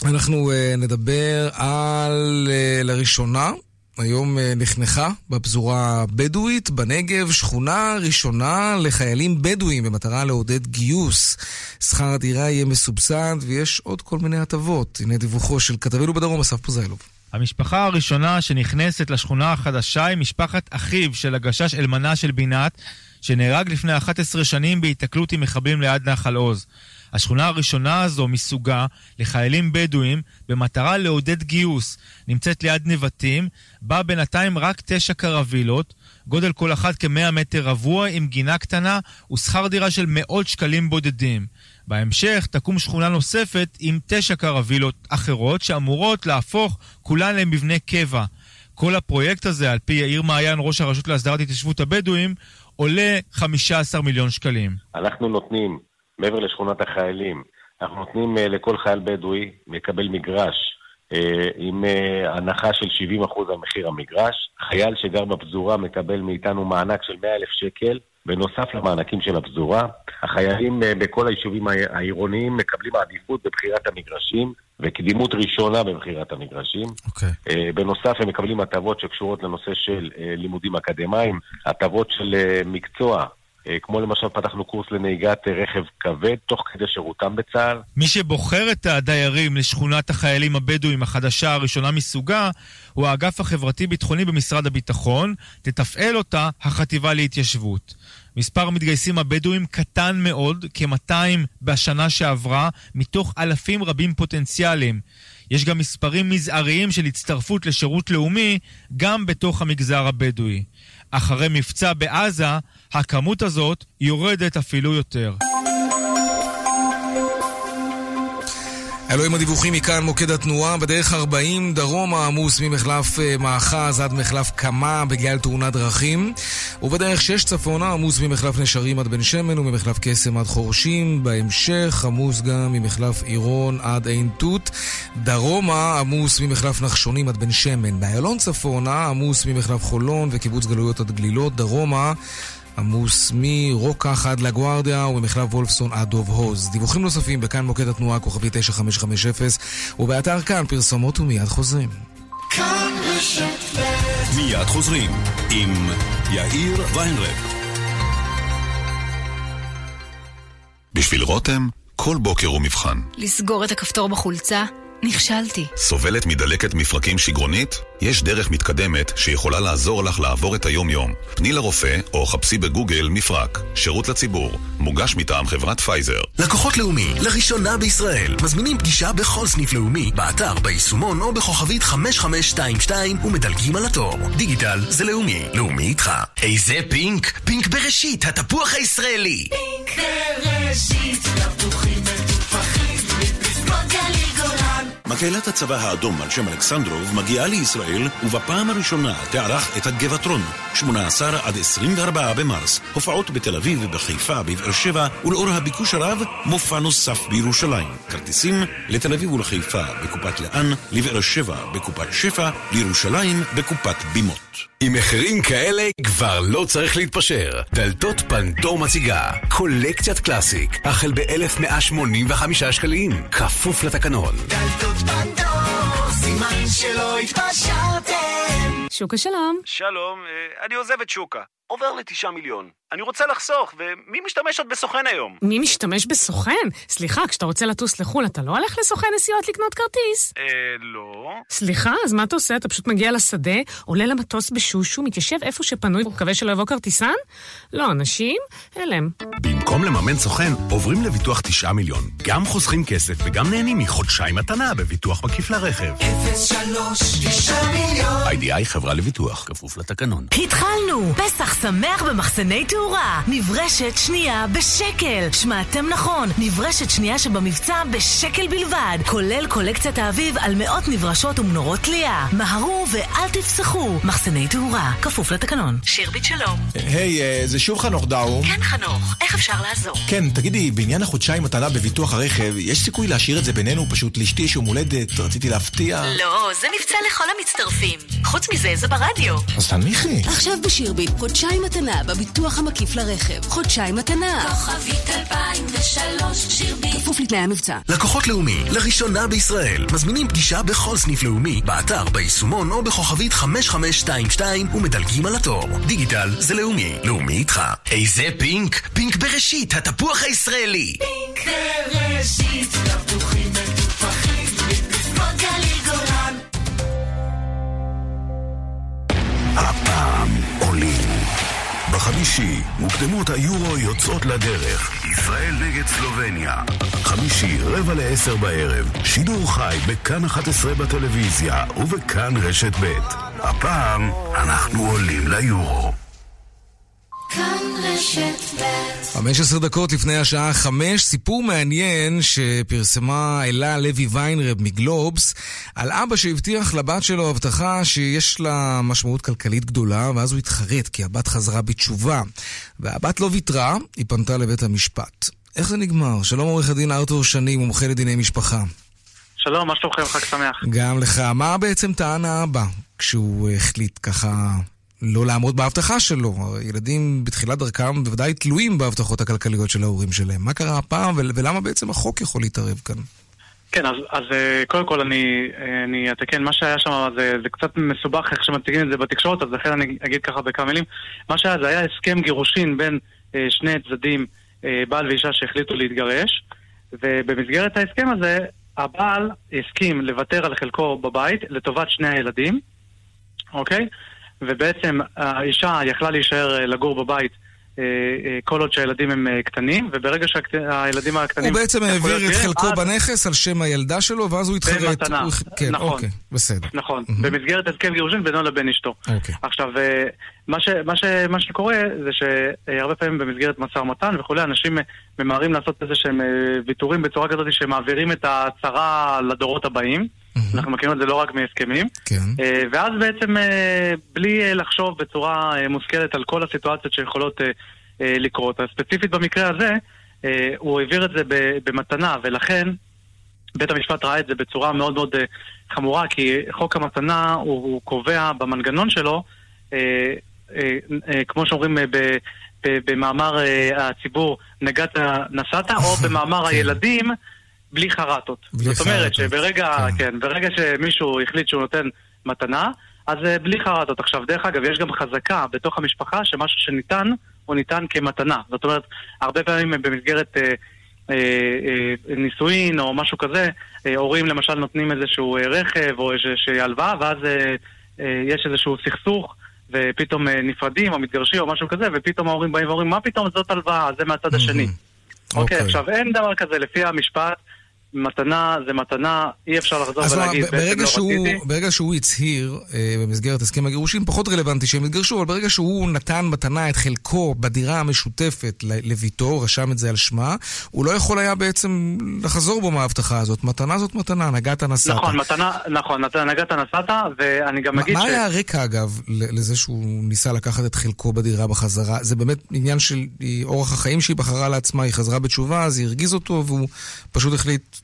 אנחנו uh, נדבר על, uh, לראשונה, היום uh, נחנכה בפזורה הבדואית בנגב שכונה ראשונה לחיילים בדואים במטרה לעודד גיוס. שכר הדירה יהיה מסובסד ויש עוד כל מיני הטבות. הנה דיווחו של כתבנו בדרום, אסף פוזיילוב. המשפחה הראשונה שנכנסת לשכונה החדשה היא משפחת אחיו של הגשש אלמנה של בינת, שנהרג לפני 11 שנים בהיתקלות עם מחבלים ליד נחל עוז. השכונה הראשונה הזו מסוגה לחיילים בדואים במטרה לעודד גיוס. נמצאת ליד נבטים, בה בינתיים רק תשע קרווילות, גודל כל אחת כמאה מטר רבוע עם גינה קטנה ושכר דירה של מאות שקלים בודדים. בהמשך תקום שכונה נוספת עם תשע קרווילות אחרות שאמורות להפוך כולן למבנה קבע. כל הפרויקט הזה, על פי יאיר מעיין, ראש הרשות להסדרת התיישבות הבדואים, עולה 15 מיליון שקלים. אנחנו נותנים מעבר לשכונת החיילים, אנחנו נותנים uh, לכל חייל בדואי מקבל מגרש uh, עם uh, הנחה של 70% על מחיר המגרש. חייל שגר בפזורה מקבל מאיתנו מענק של 100,000 שקל, בנוסף למענקים של הפזורה. החיילים uh, בכל היישובים העירוניים מקבלים עדיפות בבחירת המגרשים וקדימות ראשונה במכירת המגרשים. Okay. אוקיי. Uh, בנוסף הם מקבלים הטבות שקשורות לנושא של uh, לימודים אקדמיים, הטבות של מקצוע אה, כמו למשל פתחנו קורס לנהיגת רכב כבד תוך כדי שירותם בצה"ל. מי שבוחר את הדיירים לשכונת החיילים הבדואים החדשה הראשונה מסוגה הוא האגף החברתי-ביטחוני במשרד הביטחון, תתפעל אותה החטיבה להתיישבות. מספר המתגייסים הבדואים קטן מאוד, כ-200 בשנה שעברה, מתוך אלפים רבים פוטנציאליים. יש גם מספרים מזעריים של הצטרפות לשירות לאומי גם בתוך המגזר הבדואי. אחרי מבצע בעזה, הכמות הזאת יורדת אפילו יותר. אלו עם הדיווחים מכאן מוקד התנועה, בדרך 40 דרומה עמוס ממחלף אה, מאחז עד מחלף קמה בגלל תאונת דרכים. ובדרך 6 צפונה עמוס ממחלף נשרים עד בן שמן וממחלף קסם עד חורשים. בהמשך עמוס גם ממחלף עירון עד עין תות. דרומה עמוס ממחלף נחשונים עד בן שמן. באיילון צפונה עמוס ממחלף חולון וקיבוץ גלויות עד גלילות. דרומה עמוס מרוקח עד לגוארדיה וממחלף וולפסון עד דוב הוז. דיווחים נוספים בכאן מוקד התנועה כוכבי 9550 ובאתר כאן פרסומות ומיד חוזרים. מיד חוזרים עם יאיר ויינרב. בשביל רותם, כל בוקר הוא מבחן. לסגור את הכפתור בחולצה? נכשלתי. סובלת מדלקת מפרקים שגרונית? יש דרך מתקדמת שיכולה לעזור לך לעבור את היום-יום. פני לרופא או חפשי בגוגל מפרק. שירות לציבור. מוגש מטעם חברת פייזר. לקוחות לאומי, לראשונה בישראל. מזמינים פגישה בכל סניף לאומי, באתר, ביישומון או בכוכבית 5522 ומדלגים על התור. דיגיטל זה לאומי. לאומי איתך. איזה פינק? פינק בראשית, התפוח הישראלי. פינק בראשית, תפוחים מקהלת הצבא האדום על שם אלכסנדרוב מגיעה לישראל ובפעם הראשונה תערך את הגבעטרון 18 עד 24 במרס הופעות בתל אביב, בחיפה, בבאר שבע ולאור הביקוש הרב מופע נוסף בירושלים כרטיסים לתל אביב ולחיפה בקופת לאן, לבאר שבע בקופת שפע, לירושלים בקופת בימות עם מחירים כאלה כבר לא צריך להתפשר. דלתות פנדור מציגה קולקציית קלאסיק החל ב-1185 שקלים כפוף לתקנון. דלתות פנדור, סימן שלא התפשרתם. שוקה שלום. שלום, אה, אני עוזב את שוקה. עובר לתשעה מיליון. אני רוצה לחסוך, ומי משתמש עוד בסוכן היום? מי משתמש בסוכן? סליחה, כשאתה רוצה לטוס לחו"ל, אתה לא הולך לסוכן נסיעות לקנות כרטיס? אה, לא. סליחה, אז מה אתה עושה? אתה פשוט מגיע לשדה, עולה למטוס בשושו, מתיישב איפה שפנוי ומקווה שלא יבוא כרטיסן? לא, אנשים, הלם. במקום לממן סוכן, עוברים לביטוח 9 מיליון. גם חוסכים כסף וגם נהנים מחודשיים מתנה בביטוח מקיף לרכב. 03 9 מיליון איי-די-איי חברה לביטוח, כפוף לתקנון. התחלנו! פסח שמח במחסני תאורה. נברשת שנייה בשקל. שמעתם נכון, נברשת שנייה שבמבצע בשקל בלבד. כולל קולקציית האביב על מאות נברשות ומנורות תלייה. מהרו ואל תפסחו. מחסני תאורה, כפוף לתקנון. שירביט שלום. היי, אה, זה שוב חנוך דאום. כן, חנוך, איך אפשר לעזור? כן, תגידי, בעניין החודשיים מתנה בביטוח הרכב, יש סיכוי להשאיר את זה בינינו? פשוט לאשתי יש יום הולדת, רציתי להפתיע. לא, זה מבצע לכל המצטרפים. חוץ מזה, זה ברדיו. אז תנמיכי. עכשיו בשירביט, חודשיים מתנה בביטוח המקיף לרכב. חודשיים מתנה. כוכבית 2003, שירביט. כפוף לתנאי המבצע. לקוחות לאומי, לראשונה בישראל. מזמינים פגישה בכל סניף לאומי, באתר, ביישומון או בכוכבית 5522 ומדלגים על התור. דיגיטל זה לאומי, לאומי איתך. איזה פינק? פינק בראשית, התפוח הישראלי. פינק בראשית, תפוחים מטופחים, מפסקות גליל גולן. הפעם עולים. בחמישי, מוקדמות היורו יוצאות לדרך. ישראל נגד סלובניה. חמישי, רבע לעשר בערב. שידור חי בכאן 11 בטלוויזיה ובכאן רשת ב'. הפעם אנחנו עולים ליורו. כאן רשת ב' 15 דקות לפני השעה 5, סיפור מעניין שפרסמה אלה לוי ויינרב מגלובס על אבא שהבטיח לבת שלו הבטחה שיש לה משמעות כלכלית גדולה ואז הוא התחרט כי הבת חזרה בתשובה והבת לא ויתרה, היא פנתה לבית המשפט. איך זה נגמר? שלום עורך הדין ארתור שני, מומחה לדיני משפחה. שלום, מה שלומכם? חג שמח. גם לך. מה בעצם טען האבא כשהוא החליט ככה לא לעמוד בהבטחה שלו? ילדים בתחילת דרכם בוודאי תלויים בהבטחות הכלכליות של ההורים שלהם. מה קרה הפעם ול- ולמה בעצם החוק יכול להתערב כאן? כן, אז, אז אה, קודם כל אני, אה, אני אתקן, מה שהיה שם זה, זה קצת מסובך איך שמציגים את זה בתקשורת, אז לכן אני אגיד ככה בכמה מילים. מה שהיה זה היה הסכם גירושין בין אה, שני צדדים, אה, בעל ואישה שהחליטו להתגרש, ובמסגרת ההסכם הזה, הבעל הסכים לוותר על חלקו בבית לטובת שני הילדים, אוקיי? ובעצם האישה יכלה להישאר אה, לגור בבית אה, אה, כל עוד שהילדים הם קטנים, וברגע שהילדים הקטנים... הוא בעצם העביר את חלקו אז- בנכס על שם הילדה שלו ואז הוא התחרט. במתנה. הוא- כן, נכון. אוקיי, בסדר. נכון, במסגרת הסכם גירושין בינו לבין אשתו. אוקיי. עכשיו, מה, ש, מה, ש, מה שקורה זה שהרבה פעמים במסגרת משא ומתן וכולי, אנשים ממהרים לעשות איזה שהם ויתורים בצורה כזאת שמעבירים את הצרה לדורות הבאים. אנחנו מכירים את זה לא רק מהסכמים. כן. אה, ואז בעצם אה, בלי אה, לחשוב בצורה מושכלת על כל הסיטואציות שיכולות לקרות. אז ספציפית במקרה הזה, הוא העביר את זה במתנה, ולכן בית המשפט ראה את זה בצורה מאוד מאוד חמורה, כי חוק המתנה הוא, הוא קובע במנגנון שלו, כמו שאומרים ב, במאמר הציבור, נגעת נסעת, או במאמר (laughs) הילדים, בלי חרטות. בלי זאת אומרת חרטות, שברגע, כן, ברגע שמישהו החליט שהוא נותן מתנה, אז אה, בלי חרטות. עכשיו, דרך אגב, יש גם חזקה בתוך המשפחה שמשהו שניתן, הוא ניתן כמתנה. זאת אומרת, הרבה פעמים במסגרת... אה, אה, אה, נישואין או משהו כזה, אה, הורים למשל נותנים איזשהו אה, רכב או איזושהי הלוואה ואז אה, אה, יש איזשהו סכסוך ופתאום אה, נפרדים או מתגרשים או משהו כזה ופתאום ההורים באים ואומרים מה פתאום זאת הלוואה, זה מהצד השני. אוקיי, אוקיי. עכשיו אין דבר כזה לפי המשפט, מתנה זה מתנה, אי אפשר לחזור אז מה, ולהגיד בעצם ברגע לא שהוא, רציתי. ברגע שהוא הצהיר אה, במסגרת הסכם הגירושין, פחות רלוונטי שהם התגרשו, אבל ברגע שהוא נתן מתנה את חלקו בדירה המשותפת לביתו, רשם את זה על שמה, הוא לא יכול היה בעצם לחזור בו מההבטחה הזאת. מתנה זאת מתנה, נגעת נסעת. נכון, מתנה, נכון, נגעת נסעת ואני גם מה, אגיד מה ש... היה הרקע, אגב, לזה שהוא ניסה לקחת את חלקו בדירה בחזרה? זה באמת עניין של היא- אורח החיים שהיא בחרה לעצמה, היא חזרה בתשובה, זה הרגיז אותו, והוא פשוט החליט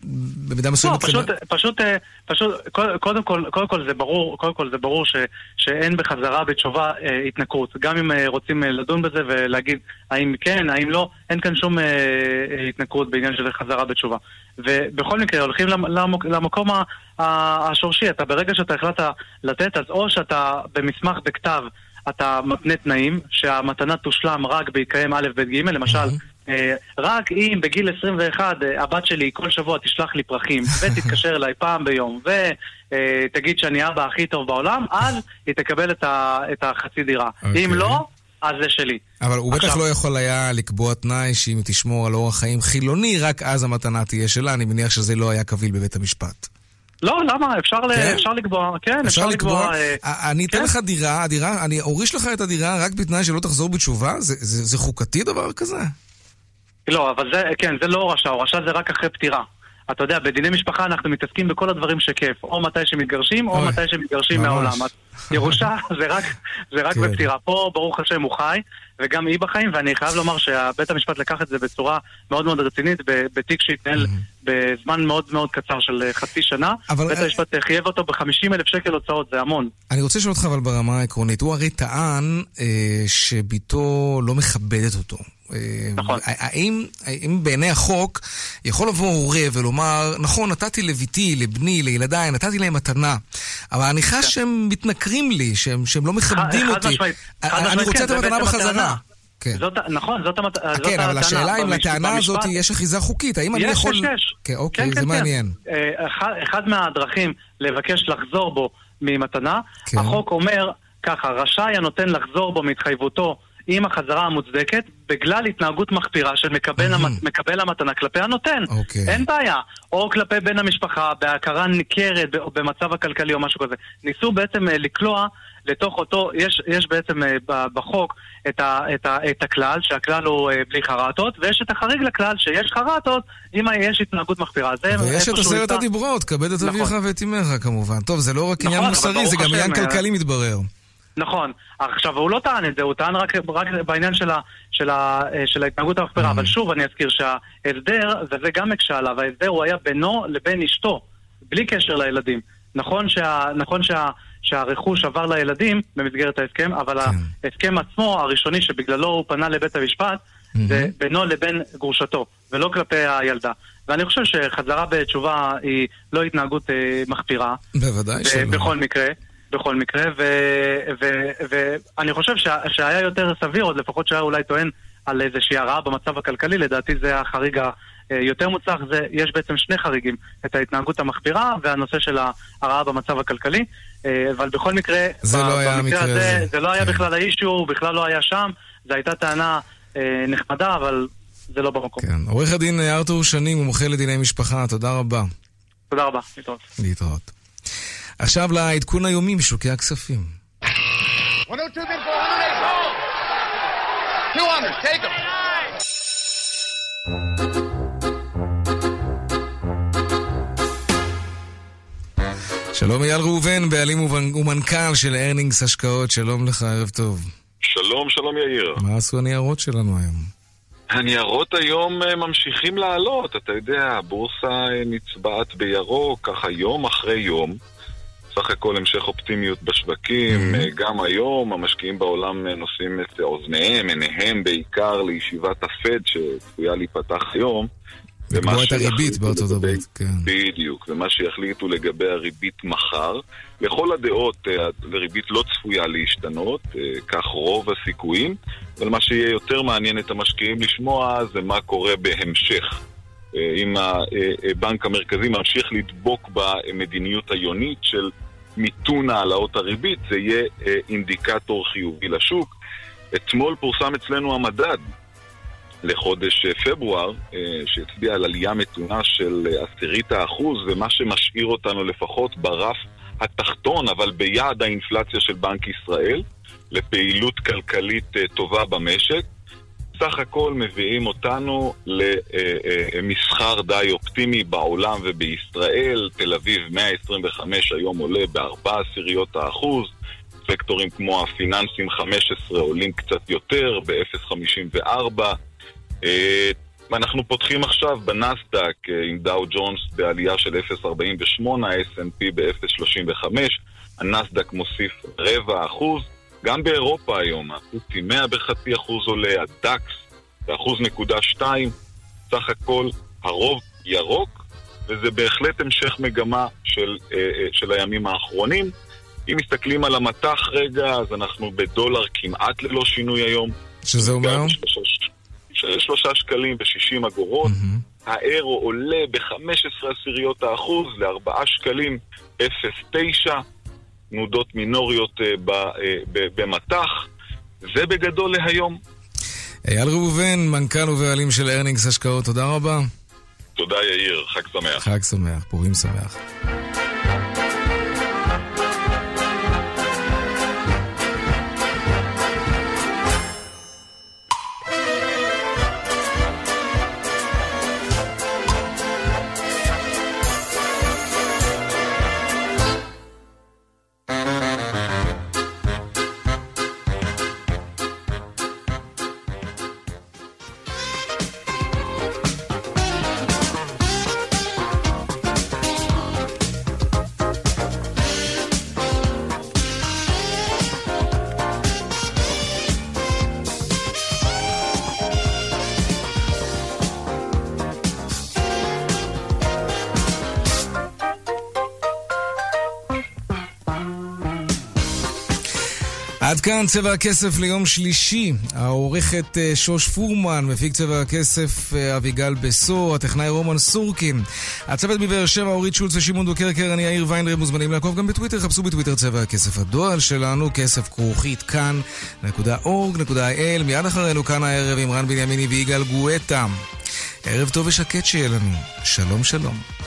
במידה לא, מסוימת... פשוט, פשוט, אה, פשוט, קודם קודם כל, קודם כל זה ברור, קודם כל זה ברור ש, שאין בחזרה בתשובה אה, התנכרות. גם אם אה, רוצים אה, לדון בזה ולהגיד האם כן, האם לא, אין כאן שום אה, אה, התנכרות בעניין של חזרה בתשובה. ובכל מקרה, הולכים למ, למק, למקום ה, ה, השורשי. אתה ברגע שאתה החלטת לתת, אז או שאתה במסמך בכתב, אתה מתנה תנאים, שהמתנה תושלם רק בהתקיים א', ב', ג', למשל, אה, רק אם בגיל 21 אה, הבת שלי כל שבוע תשלח לי פרחים (laughs) ותתקשר אליי פעם ביום ותגיד שאני האבא הכי טוב בעולם, אז היא תקבל את ה- את החצי דירה. אוקיי. אם לא, אז זה שלי. אבל הוא בטח עכשיו- לא יכול היה לקבוע תנאי שאם תשמור על אורח חיים חילוני, רק אז המתנה תהיה שלה. אני מניח שזה לא היה קביל בבית המשפט. לא, למה? אפשר, ל... כן? אפשר לקבוע, כן, אפשר לקבוע? אה, אה, אני אתן כן. לך דירה, הדירה, אני אוריש לך את הדירה רק בתנאי שלא תחזור בתשובה? זה- זה זה חוקתי דבר כזה? לא, אבל זה, כן, זה לא הורשה, הורשה זה רק אחרי פטירה. אתה יודע, בדיני משפחה אנחנו מתעסקים בכל הדברים שכיף, או מתי שמתגרשים, או אוי, מתי שמתגרשים ממש. מהעולם. ירושה זה רק, זה רק כן. בפטירה. פה, ברוך השם, הוא חי, וגם היא בחיים, ואני חייב לומר שבית המשפט לקח את זה בצורה מאוד מאוד רצינית, בתיק שהתנהל בזמן מאוד מאוד קצר של אה, חצי שנה. אבל- בית המשפט אה, חייב אותו ב-50 אלף שקל הוצאות, זה המון. אני רוצה לשאול אותך אבל ברמה העקרונית, הוא הרי טען אה, שבתו לא מכבדת אותו. אה, נכון. האם, האם בעיני החוק יכול לבוא הורה ולומר, נכון, נתתי לביתי, לבני, לילדיי, נתתי להם מתנה, אבל אני חש שהם מתנכרים לי, שהם, שהם לא מכבדים אותי. משמעית, אני רוצה כן, את זה המתנה בחזרה. כן. זאת, נכון, זאת. זאת הטענה. כן, אבל השאלה אם לטענה הזאת יש אחיזה חוקית, האם אני יש, יכול... יש, יש. כן, אוקיי, כן, זה כן, מעניין. כן. אה, אחד, אחד מהדרכים לבקש לחזור בו ממתנה, כן. החוק אומר ככה, רשאי הנותן לחזור בו מהתחייבותו עם החזרה המוצדקת בגלל התנהגות מחפירה של מקבל, המת... מקבל המתנה כלפי הנותן. אוקיי. אין בעיה. או כלפי בן המשפחה, בהכרה ניכרת, במצב הכלכלי או משהו כזה. ניסו בעצם אה, לקלוע לתוך אותו, יש, יש בעצם אה, בחוק את, ה, את, ה, את הכלל, שהכלל הוא אה, בלי חרטות, ויש את החריג לכלל שיש חרטות אם יש התנהגות מחפירה. זה ויש את עשרת. הדיברות, כבד את נכון. אביך ואת אמך כמובן. טוב, זה לא רק נכון, עניין מוסרי, זה גם עניין כלכלי מתברר. נכון. עכשיו, הוא לא טען את זה, הוא טען רק, רק בעניין של, ה, של, ה, אה, של ההתנהגות המחפירה. אבל שוב, אני אזכיר שההסדר, וזה גם הקשה עליו, ההסדר הוא היה בינו לבין אשתו, בלי קשר לילדים. נכון, שה, נכון שה, שהרכוש עבר לילדים במסגרת ההסכם, אבל ההסכם עצמו, הראשוני שבגללו הוא פנה לבית המשפט, זה בינו לבין גרושתו, ולא כלפי הילדה. ואני חושב שחזרה בתשובה היא לא התנהגות אה, מחפירה. בוודאי ב- שלא. בכל מקרה, בכל מקרה, ואני חושב שה- שהיה יותר סביר, עוד לפחות שהיה אולי טוען על איזושהי הרעה במצב הכלכלי, לדעתי זה החריג היותר מוצלח, זה, יש בעצם שני חריגים, את ההתנהגות המחפירה והנושא של ההרעה במצב הכלכלי, אה, אבל בכל מקרה, זה ב- לא היה המקרה הזה, הזה. זה לא היה בכלל האישיו, הוא בכלל לא היה שם, זו הייתה טענה אה, נחמדה, אבל זה לא במקום. כן. עורך הדין ארתור שנים, מומחה לדיני משפחה, תודה רבה. תודה רבה, להתראות. להתראות. עכשיו לעדכון היומי משוקי הכספים. 102 bid for 108 gold. 200, take them. שלום אייל ראובן, בעלים ומנכ"ל של ארנינגס השקעות, שלום לך, ערב טוב. שלום, שלום יאיר. מה עשו הניירות שלנו היום? הניירות היום אה, ממשיכים לעלות, אתה יודע, הבורסה אה, נצבעת בירוק, ככה יום אחרי יום. סך הכל המשך אופטימיות בשווקים, אה, גם היום המשקיעים בעולם אה, נושאים את אוזניהם, עיניהם בעיקר לישיבת הפד שצפויה להיפתח היום. לקבוע את הריבית בארצות הברית, כן. בדיוק, ומה שיחליטו לגבי הריבית מחר, לכל הדעות אה, הריבית לא צפויה להשתנות, כך רוב הסיכויים, אבל מה שיהיה יותר מעניין את המשקיעים לשמוע זה מה קורה בהמשך. אה, אם הבנק המרכזי ממשיך לדבוק במדיניות היונית של מיתון העלאות הריבית, זה יהיה אה, אינדיקטור חיובי לשוק. אתמול פורסם אצלנו המדד לחודש אה, פברואר, אה, שהצביע על עלייה מתונה של אה, עשירית האחוז, ומה שמשאיר אותנו לפחות ברף התחתון, אבל ביעד האינפלציה של בנק ישראל, לפעילות כלכלית אה, טובה במשק. סך הכל מביאים אותנו למסחר די אופטימי בעולם ובישראל. תל אביב 125 היום עולה בארבע עשיריות האחוז. סקטורים כמו הפיננסים 15 עולים קצת יותר, ב-0.54. אה, אנחנו פותחים עכשיו בנסדק אה, עם דאו ג'ונס בעלייה של 0.48, ה-S&P ב-0.35, הנסדק מוסיף רבע אחוז. גם באירופה היום, הפוטי 100 בחצי אחוז עולה, הדקס באחוז נקודה שתיים, סך הכל הרוב ירוק, וזה בהחלט המשך מגמה של, אה, אה, של הימים האחרונים. אם מסתכלים על המטח רגע, אז אנחנו בדולר כמעט ללא שינוי היום. שזה אומר? של שלושה שקלים ושישים אגורות. האירו עולה ב-15 עשיריות האחוז לארבעה שקלים 0.9, תנודות מינוריות אה, אה, במטח. זה בגדול להיום. אייל ראובן, מנכ"ל ובעלים של ארנינגס השקעות, תודה רבה. תודה יאיר, חג שמח. חג שמח, פורים שמח. עד כאן צבע הכסף ליום שלישי. העורכת אה, שוש פורמן, מפיק צבע הכסף אה, אביגל בסו, הטכנאי רומן סורקין. הצוות מבאר שבע, אורית שולץ ושמעון דוקרקר, אני יאיר ויינרב, מוזמנים לעקוב גם בטוויטר, חפשו בטוויטר צבע הכסף. הדואל שלנו, כסף כרוכית כאן.org.il. מיד אחרינו כאן הערב עם רן בנימיני ויגאל גואטה. ערב טוב ושקט שיהיה לנו. שלום שלום.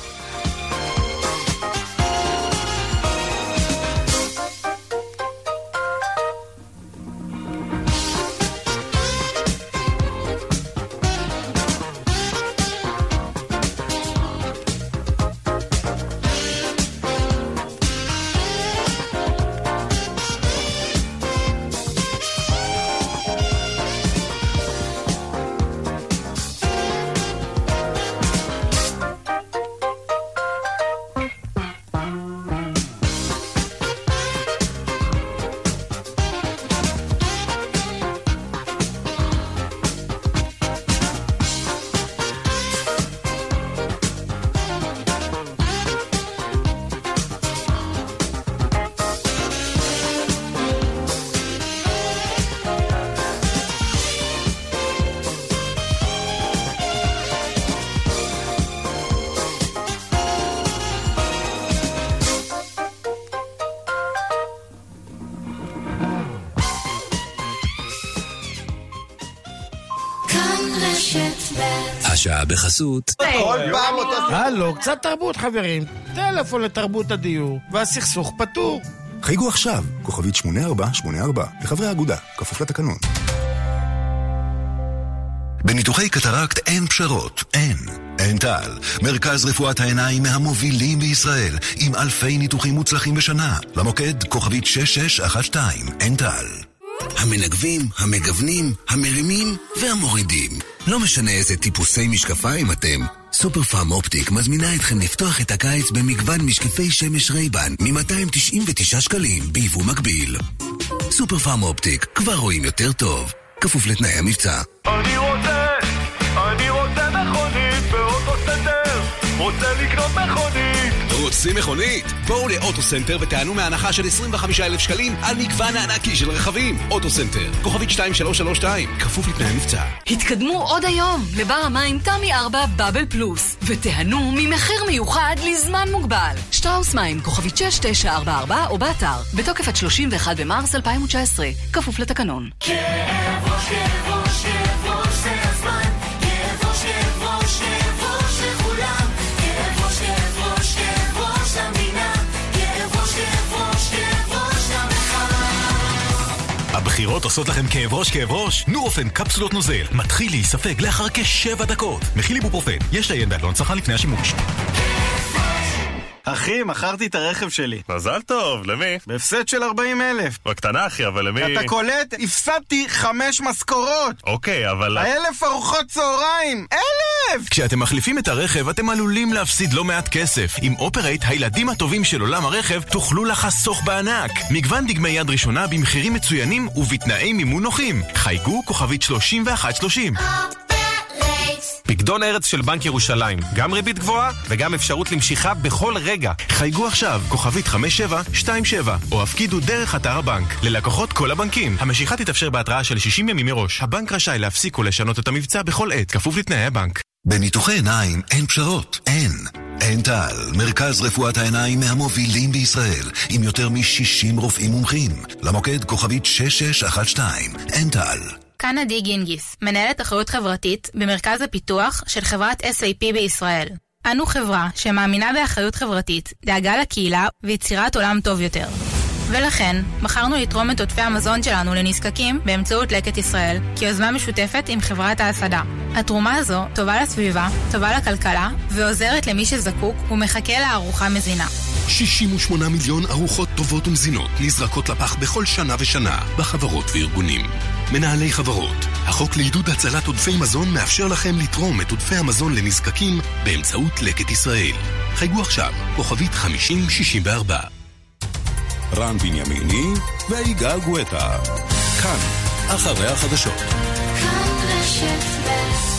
השעה בחסות. כל פעם אותו... הלו, קצת תרבות חברים. טלפון לתרבות הדיור, והסכסוך פתור. חייגו עכשיו, כוכבית 8484, לחברי האגודה, כפוף לתקנון. בניתוחי קטרקט אין פשרות, אין. אין טל, מרכז רפואת העיניים מהמובילים בישראל, עם אלפי ניתוחים מוצלחים בשנה. למוקד כוכבית 6612, אין טל. המנגבים, המגוונים, המרימים והמורידים. לא משנה איזה טיפוסי משקפיים אתם, סופר פארם אופטיק מזמינה אתכם לפתוח את הקיץ במגוון משקפי שמש רייבן מ-299 שקלים ביבוא מקביל. סופר פארם אופטיק, כבר רואים יותר טוב. כפוף לתנאי המבצע. אני רוצה, אני רוצה מכונית באוטוסנטר, רוצה לקנות מכונית רוצים מכונית? בואו לאוטוסנטר ותענו מהנחה של 25,000 שקלים על מגוון הענקי של רכבים. אוטוסנטר, כוכבית 2332, כפוף לתנאי המבצע. התקדמו עוד היום לבר המים תמי 4 בבל פלוס, ותיהנו ממחיר מיוחד לזמן מוגבל. שטראוס מים, כוכבית 6944 או באתר, בתוקף עד 31 במרס 2019, כפוף לתקנון. כאב ראש, כאב ראש, כאב ראש, הבחירות עושות לכם כאב ראש כאב ראש? נורופן קפסולות נוזל מתחיל להיספג לאחר כשבע דקות. מכיל איבופרופן, יש לעיין בעלון צרכן לפני השימוש. אחי, מכרתי את הרכב שלי. מזל טוב, למי? בהפסד של 40 אלף. בקטנה, אחי, אבל למי... אתה קולט? הפסדתי חמש משכורות! אוקיי, אבל... אלף ארוחות צהריים! אלף! כשאתם מחליפים את הרכב, אתם עלולים להפסיד לא מעט כסף. עם אופרייט, הילדים הטובים של עולם הרכב, תוכלו לחסוך בענק. מגוון דגמי יד ראשונה במחירים מצוינים ובתנאי מימון נוחים. חייגו כוכבית 3130. פקדון ארץ של בנק ירושלים, גם ריבית גבוהה וגם אפשרות למשיכה בכל רגע. חייגו עכשיו, כוכבית 5727, או הפקידו דרך אתר הבנק. ללקוחות כל הבנקים. המשיכה תתאפשר בהתראה של 60 ימים מראש. הבנק רשאי להפסיק ולשנות את המבצע בכל עת, כפוף לתנאי הבנק. בניתוחי עיניים אין פשרות, אין. אין טל, מרכז רפואת העיניים מהמובילים בישראל, עם יותר מ-60 רופאים מומחים. למוקד כוכבית 6612, אין טל. כאן עדי גינגיס, מנהלת אחריות חברתית במרכז הפיתוח של חברת SAP בישראל. אנו חברה שמאמינה באחריות חברתית, דאגה לקהילה ויצירת עולם טוב יותר. ולכן, בחרנו לתרום את עודפי המזון שלנו לנזקקים באמצעות לקט ישראל, כיוזמה משותפת עם חברת ההסעדה. התרומה הזו טובה לסביבה, טובה לכלכלה, ועוזרת למי שזקוק ומחכה לארוחה מזינה. 68 מיליון ארוחות טובות ומזינות נזרקות לפח בכל שנה ושנה בחברות וארגונים. מנהלי חברות, החוק לעידוד הצלת עודפי מזון מאפשר לכם לתרום את עודפי המזון לנזקקים באמצעות לקט ישראל. חייגו עכשיו, כוכבית 5064. רן בנימיני ויגאל גואטה. כאן, אחרי החדשות. כאן רשת ב'